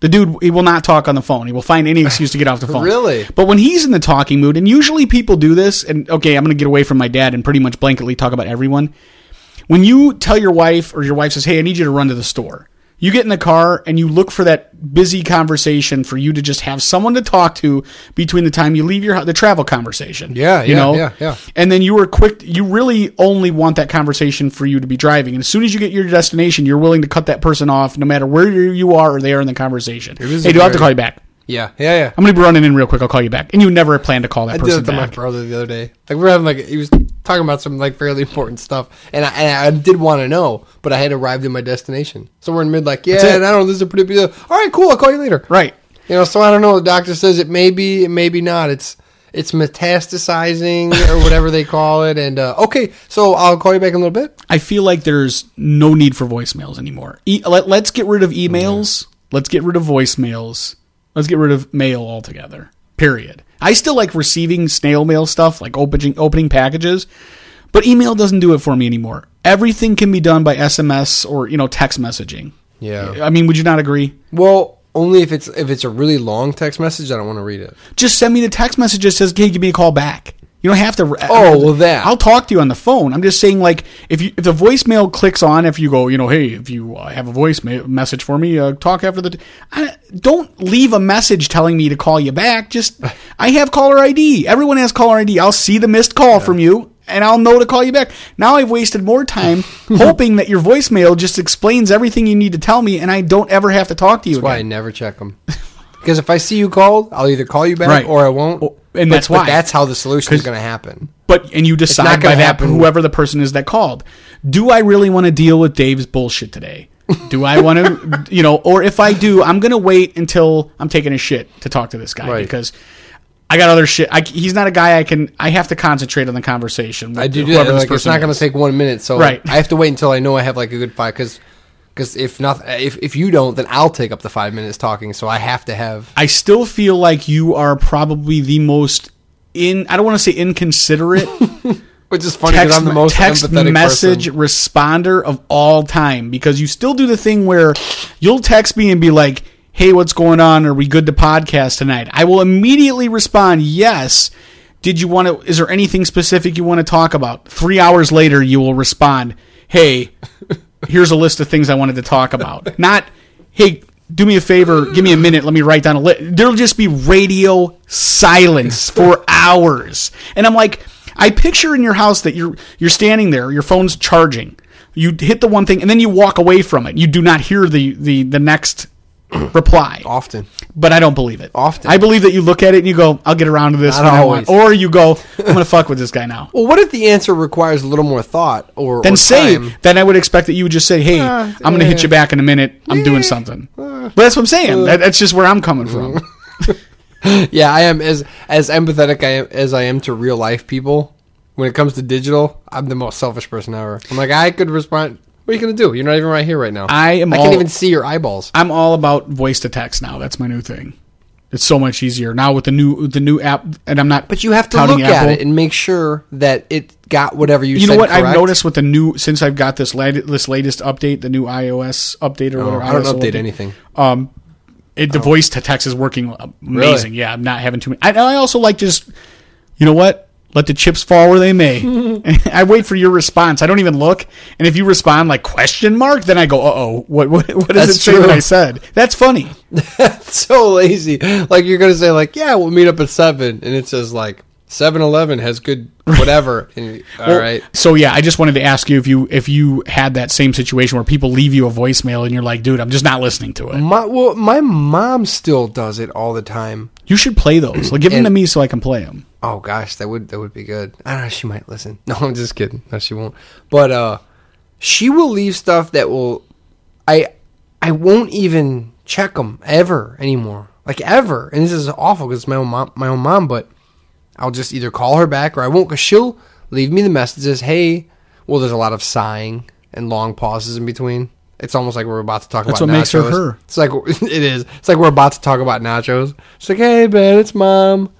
the dude he will not talk on the phone. He will find any excuse to get off the phone. Really? But when he's in the talking mood, and usually people do this, and okay, I'm going to get away from my dad and pretty much blanketly talk about everyone. When you tell your wife or your wife says, "Hey, I need you to run to the store." You get in the car and you look for that busy conversation for you to just have someone to talk to between the time you leave your the travel conversation. Yeah, you yeah, know, yeah, yeah. And then you were quick. You really only want that conversation for you to be driving. And as soon as you get your destination, you're willing to cut that person off, no matter where you are or they are in the conversation. Hey, do I have to call you back? Yeah, yeah, yeah. I'm gonna be running in real quick. I'll call you back. And you never plan to call that I did person it to my brother the other day. Like we were having like he was talking about some like fairly important stuff, and I, and I did want to know, but I had arrived in my destination. So we're in mid like, yeah, and I don't know. This is a pretty big. All right, cool. I'll call you later. Right. You know, so I don't know. The doctor says it may be, it may be not. It's it's metastasizing or whatever they call it. And uh, okay, so I'll call you back in a little bit. I feel like there's no need for voicemails anymore. E- let, let's get rid of emails. Let's get rid of voicemails. Let's get rid of mail altogether. Period. I still like receiving snail mail stuff, like opening opening packages, but email doesn't do it for me anymore. Everything can be done by SMS or you know text messaging. Yeah. I mean, would you not agree? Well, only if it's if it's a really long text message, that I don't want to read it. Just send me the text message that says, "Hey, give me a call back." You don't have to. Oh, well, that. I'll talk to you on the phone. I'm just saying, like, if you if the voicemail clicks on, if you go, you know, hey, if you uh, have a voice ma- message for me, uh, talk after the. T-. I, don't leave a message telling me to call you back. Just *laughs* I have caller ID. Everyone has caller ID. I'll see the missed call from you. And I'll know to call you back. Now I've wasted more time *laughs* hoping that your voicemail just explains everything you need to tell me, and I don't ever have to talk to you That's why I never check them. *laughs* because if I see you called, I'll either call you back Right. or I won't. Oh, and that's but why. that's how the solution is going to happen. But and you decide by that whoever the person is that called. Do I really want to deal with Dave's bullshit today? Do I want to, *laughs* you know, or if I do, I'm gonna wait until I'm taking a shit to talk to this guy Right. because I got other shit. I, he's not a guy I can. I have to concentrate on the conversation. With I do do that. Like, it's not going to take one minute, so Right. I have to wait until I know I have like a good five. Because if not, if if you don't, then I'll take up the five minutes talking. So I have to have. I still feel like you are probably the most in. I don't want to say inconsiderate. *laughs* Which is funny because I'm the most text message person. responder of all time because you still do the thing where you'll text me and be like, "Hey, what's going on? Are we good to podcast tonight?" I will immediately respond, "Yes." Did you want to? Is there anything specific you want to talk about? Three hours later, you will respond, "Hey, here's a list of things I wanted to talk about." *laughs* Not, "Hey, do me a favor, give me a minute, let me write down a list." There'll just be radio silence *laughs* for hours, and I'm like, I picture in your house that you're you're standing there, your phone's charging. You hit the one thing, and then you walk away from it. You do not hear the the the next *clears throat* reply. Often. But I don't believe it. Often. I believe that you look at it and you go, "I'll get around to this." Not always. Or you go, *laughs* "I'm gonna fuck with this guy now." Well, what if the answer requires a little more thought or Then or say. time? Then I would expect that you would just say, "Hey, ah, I'm gonna hit you back in a minute. I'm doing something." Ah. But that's what I'm saying. Ah. That, that's just where I'm coming from. *laughs* Yeah, I am as as empathetic I am, as I am to real life people. When it comes to digital, I'm the most selfish person ever. I'm like, I could respond. What are you gonna do? You're not even right here right now. I am. I all, can't even see your eyeballs. I'm all about voice to text now. That's my new thing. It's so much easier now with the new the new app, and I'm not. But you have to look at it and make sure that it got whatever you. Said. You know what I've noticed with the new since I've got this lat- this latest update, the new iOS update or Oh, whatever. I don't iOS update anything. Um, it, the voice to text is working amazing. Yeah, I'm not having too many. I, I also like just, you know what? Let the chips fall where they may. *laughs* I wait for your response. I don't even look. And if you respond like question mark, then I go, uh oh, what what what does That's it say true. that I said? That's funny. *laughs* That's so lazy. Like you're gonna say like, yeah, we'll meet up at seven, and it says like 7-Eleven has good whatever. *laughs* and all Well, right. So yeah, I just wanted to ask you if you if you had that same situation where people leave you a voicemail and you're like, dude, I'm just not listening to it. My well, my mom still does it all the time. You should play those. Like give them And- to me so I can play them. Oh gosh, that would that would be good. I don't know. She might listen. *laughs* No, I'm just kidding. No, she won't. But uh, she will leave stuff that will, I, I won't even check them ever anymore. Like ever. And this is awful because it's my own mom, my own mom. But I'll just either call her back or I won't. Because she'll leave me the messages. Hey, well, there's a lot of sighing and long pauses in between. It's almost like we're about to talk That's about what makes her her. It's like *laughs* it is. It's like we're about to talk about nachos. It's like, hey Ben, it's mom.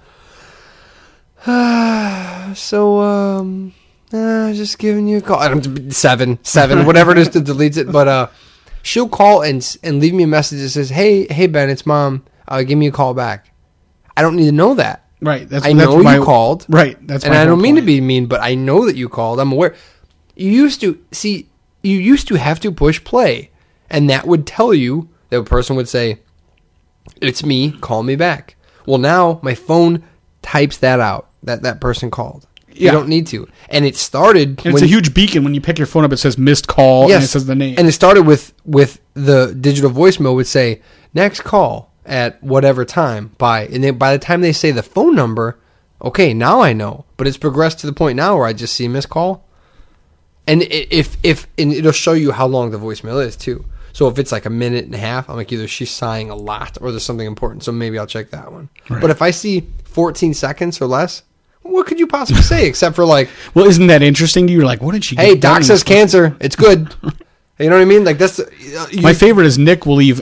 *sighs* so um uh, just giving you a call. I don't, seven, seven, *laughs* whatever it is that deletes it. But uh, she'll call and and leave me a message that says, "Hey, hey Ben, it's mom. Uh, give me a call back." I don't need to know that. Right. That's I that's know my- you called. Right. That's and I don't mean to be mean, but I know that you called. I'm aware. You used to see. You used to have to push play, and that would tell you that a person would say, "It's me. Call me back." Well, now my phone types that out. That that person called. Yeah. You don't need to. And it started. And it's a huge beacon when you pick your phone up. It says missed call and it says the name. And it started with with the digital voicemail would say next call at whatever time by and then by the time they say the phone number, okay, now I know. But it's progressed to the point now where I just see missed call. And if if and it'll show you how long the voicemail is too. So if it's like a minute and a half, I'm like either she's sighing a lot or there's something important. So maybe I'll check that one. But if I see 14 seconds or less, what could you possibly say except for like *laughs* well, isn't that interesting? You're like, what did she? Hey, doc says cancer. It's good. *laughs* you know what I mean? Like that's uh, you- My favorite is Nick will leave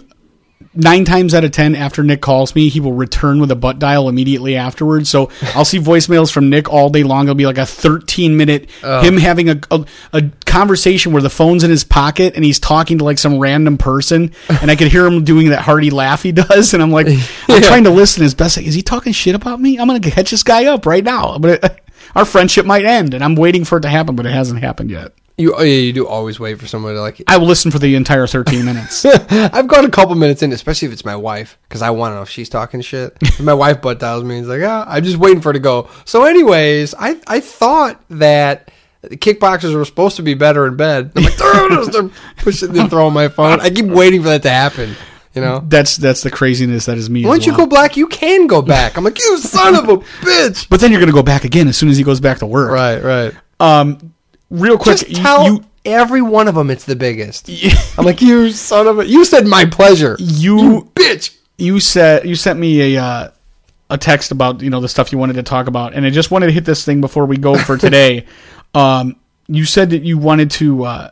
nine times out of ten after Nick calls me, he will return with a butt dial immediately afterwards. So I'll see voicemails from Nick all day long. It'll be like a 13 minute oh. him having a, a a conversation where the phone's in his pocket and he's talking to like some random person, and I could hear him doing that hearty laugh he does, and I'm like, *laughs* I'm trying to listen as best. Is he talking shit about me? I'm gonna catch this guy up right now. But *laughs* our friendship might end, and I'm waiting for it to happen, but it hasn't happened yet. You, oh yeah, you do always wait for someone to like. I will listen for the entire 13 minutes. *laughs* I've gone a couple minutes in, especially if it's my wife, because I want to know if she's talking shit. *laughs* If my wife butt dials me. He's like, ah, I'm just waiting for her to go. So, anyways, I I thought that kickboxers were supposed to be better in bed. I'm like, throw it, they're *laughs* pushing and throwing my phone. I keep waiting for that to happen. You know. That's that's the craziness that is me. as Once you go black, you can go back. I'm like, you son of a bitch. But then you're going to go back again as soon as he goes back to work. Right, right. Um, real quick, Just tell you every one of them it's the biggest. I'm like, you son of a. You said my pleasure. you bitch. you said you sent me a uh, a text about you know the stuff you wanted to talk about, and I just wanted to hit this thing before we go for today. *laughs* um, you said that you wanted to uh,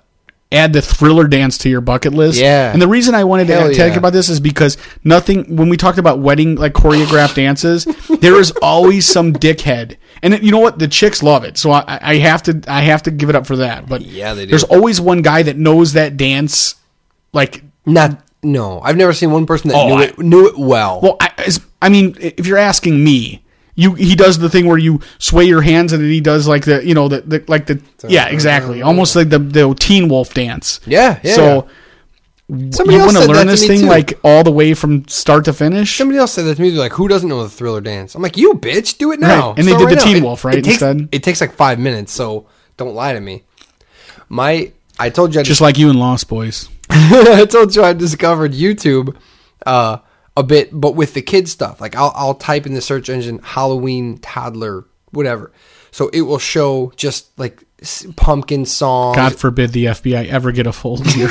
add the thriller dance to your bucket list. Yeah. and the reason I wanted to Hell add- talk yeah. about this is because nothing when we talked about wedding like choreographed dances, *laughs* there is always some dickhead. And you know what? The chicks love it, so I, I have to I have to give it up for that. But Yeah, they do. There's always one guy that knows that dance, like Not. No, I've never seen one person that Oh, knew I- it knew it well. Well, I, I mean, if you're asking me, you he does the thing where you sway your hands and then he does like the you know the, the like the yeah exactly almost like the the Teen Wolf dance. Yeah, yeah, So Somebody you want to learn this thing too. like all the way from start to finish? Somebody else said that to me. They're like, "Who doesn't know the thriller dance?" I'm like, "You bitch, do it now." Right, and they Start did the now. Teen It- Wolf, right, It takes, instead? it takes like five minutes, so don't lie to me. My, I told you, I Just like you and Lost Boys. *laughs* I told you I discovered YouTube uh, a bit, but with the kid stuff. Like I'll I'll type in the search engine Halloween toddler whatever, so it will show just like pumpkin song. God forbid the FBI ever get a full *laughs* *laughs* year.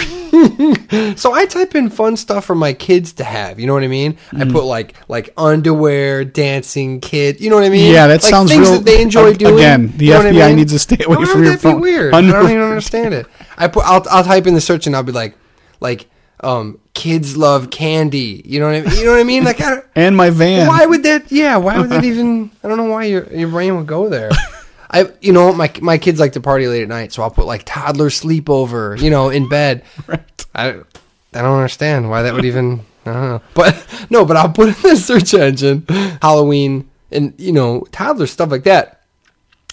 So I type in fun stuff for my kids to have. You know what I mean? Mm. I put like like underwear, dancing kid. You know what I mean? Yeah, that like sounds things real- that they enjoy ag- doing. again, the You know what I FBI mean? needs to stay away from your phone. Weird. I don't even *laughs* understand it. I put I'll I'll type in the search and I'll be like like um kids love candy. You know what I mean? You know what I mean? Like I and my van. why would that? Yeah, why would that *laughs* even? I don't know why your your brain would go there. I, you know, my my kids like to party late at night, so I'll put like toddler sleepover, you know, in bed. *laughs* Right. I, I don't understand why that would even. I don't know, but no, but I'll put in the search engine Halloween and you know toddler stuff like that,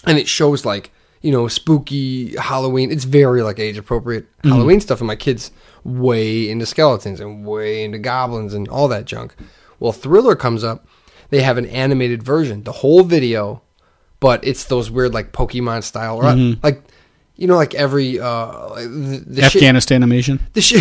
and it shows like you know spooky Halloween. It's very like age appropriate mm-hmm. Halloween stuff, and my kids way into skeletons and way into goblins and all that junk. Well, Thriller comes up. They have an animated version, the whole video, but it's those weird like Pokemon style, or mm-hmm. like you know, like every uh, the, the shit, Afghanistan animation. the shit,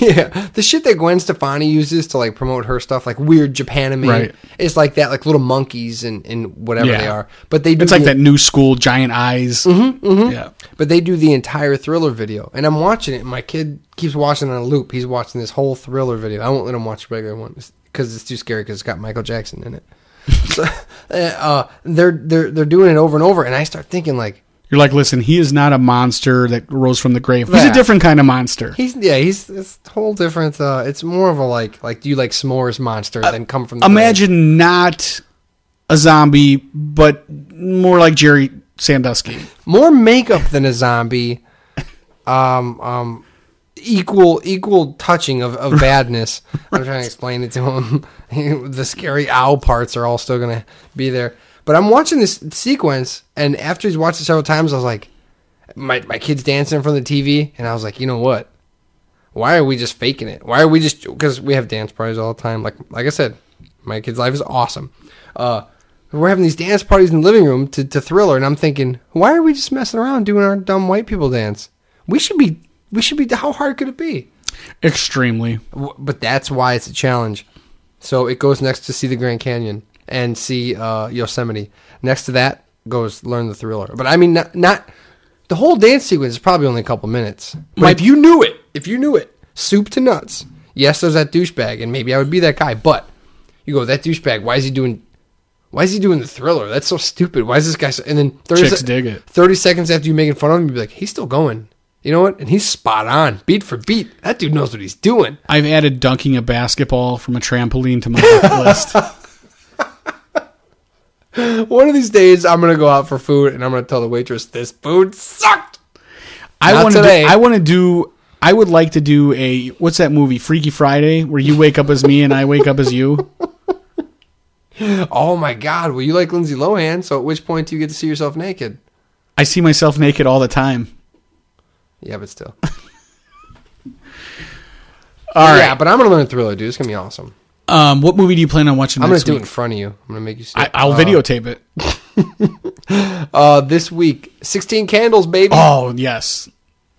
yeah, the shit that Gwen Stefani uses to like promote her stuff, like weird Japan anime, Right. is like that, like little monkeys and, and whatever Yeah. they are. But they do It's like the- that new school giant eyes. Mm-hmm, Yeah. But they do the entire thriller video, and I'm watching it. and My kid keeps watching on a loop. He's watching this whole thriller video. I won't let him watch the regular one because it's too scary because it's got Michael Jackson in it. *laughs* so *laughs* uh, they're they're they're doing it over and over, and I start thinking like You're like, listen, he is not a monster that rose from the grave. He's Yeah. a different kind of monster. he's yeah he's it's a whole different. Uh, it's more of a like like do you like s'mores monster than come from the grave? Imagine not a zombie, but more like Jerry Sandusky. more makeup than a zombie. Um, um, equal equal touching of, of badness. I'm trying to explain it to him. *laughs* the scary owl parts are all still gonna be there. But I'm watching this sequence, and after he's watched it several times, I was like, my my kid's dancing in front of the TV, and I was like, you know what? Why are we just faking it? Why are we just because we have dance parties all the time? Like like I said, my kid's life is awesome. Uh, we're having these dance parties in the living room to, to Thriller, and I'm thinking, why are we just messing around doing our dumb white people dance? We should be, we should be. How hard could it be? Extremely. But that's why it's a challenge. So it goes next to see the Grand Canyon and see uh, Yosemite. Next to that goes learn the Thriller. But I mean, not, not the whole dance sequence is probably only a couple minutes. But My- if you knew it, if you knew it, soup to nuts. Yes, there's that douchebag, and maybe I would be that guy. But you go, that douchebag. Why is he doing? Why is he doing the thriller? That's so stupid. Why is this guy? So, and then 30 Chicks sec- dig it. 30 seconds after you making fun of him, you'd be like, he's still going. You know what? And he's spot on, beat for beat. That dude knows what he's doing. I've added dunking a basketball from a trampoline to my list. *laughs* *laughs* One of these days, I'm gonna go out for food, and I'm gonna tell the waitress this food sucked. I want to. I want to do. I would like to do a what's that movie, Freaky Friday, where you wake up as me and I wake up as you. *laughs* Oh my God! Well, you like Lindsay Lohan, so at which point do you get to see yourself naked? I see myself naked all the time. Yeah, but still. *laughs* All right. Yeah, but I'm gonna learn Thriller, dude. It's gonna be awesome. Um, what movie do you plan on watching I'm gonna next do it in front of you. I'm gonna make you see. I, it. I'll Uh, videotape it. *laughs* Uh, this week, 16 candles, baby. Oh yes,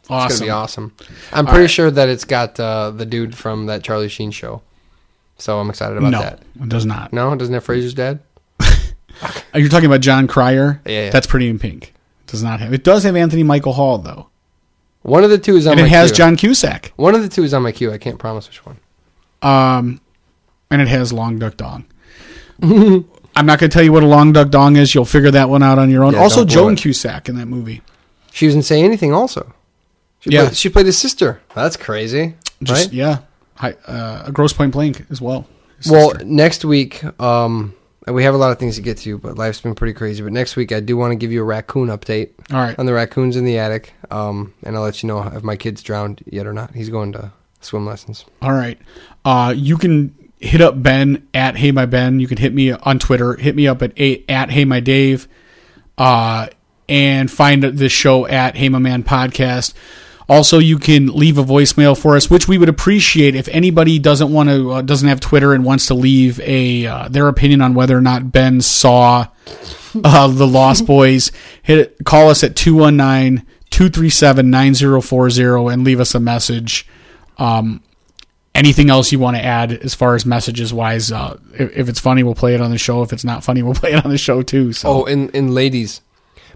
it's gonna awesome. be awesome. I'm pretty sure that it's got uh, the dude from that Charlie Sheen show. So I'm excited about No, that. it does not. No, it doesn't have Frasier's dad. *laughs* Are you talking about Jon Cryer? Yeah, yeah. that's Pretty in Pink. It does not have. It does have Anthony Michael Hall though, One of the two is on and my it has queue. John Cusack. One of the two is on my queue. I can't promise which one. Um, and it has Long Duck Dong. *laughs* I'm not going to tell you what a Long Duck Dong is. You'll figure that one out on your own. Yeah, also, Joan. Cusack in that movie. She doesn't say anything. Also, she Yeah. played, she played his sister. That's crazy, Just right? yeah, Hi, uh, a Grosse Pointe Blank as well. Well, next week, um, we have a lot of things to get to, but life's been pretty crazy. But next week, I do want to give you a raccoon update all right. on the raccoons in the attic, um, and I'll let you know if my kid's drowned yet or not. He's going to swim lessons. All right. Uh, you can hit up Ben at Hey My Ben. You can hit me on Twitter. Hit me up at at Hey My Dave. Uh, and find the show at Hey My Man Podcast. Also, you can leave a voicemail for us, which we would appreciate if anybody doesn't want to uh, doesn't have Twitter and wants to leave a uh, their opinion on whether or not Ben saw uh, the Lost *laughs* Boys. Hit call us at 219-237-9040 and leave us a message. Um, anything else you want to add as far as messages wise? Uh, if, if it's funny, we'll play it on the show. If it's not funny, *laughs* we'll play it on the show too. So Oh, and, and ladies,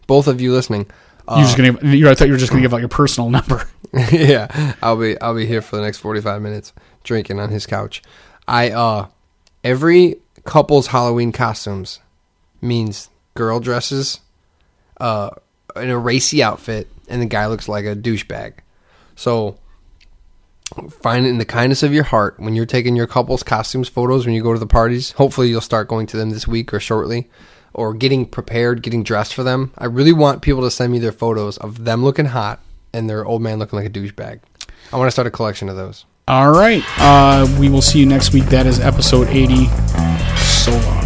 both of you listening, uh, you're just gonna. You're, I thought you were just gonna give out your personal number. *laughs* yeah, I'll be I'll be here for the next forty five minutes drinking on his couch. I uh every couple's Halloween costumes means girl dresses uh in a racy outfit and the guy looks like a douchebag. So find it in the kindness of your heart when you're taking your couple's costumes photos when you go to the parties. Hopefully you'll start going to them this week or shortly. Or getting prepared, getting dressed for them. I really want people to send me their photos of them looking hot and their old man looking like a douchebag. I want to start a collection of those. All right. Uh, we will see you next week. That is episode 80. So long.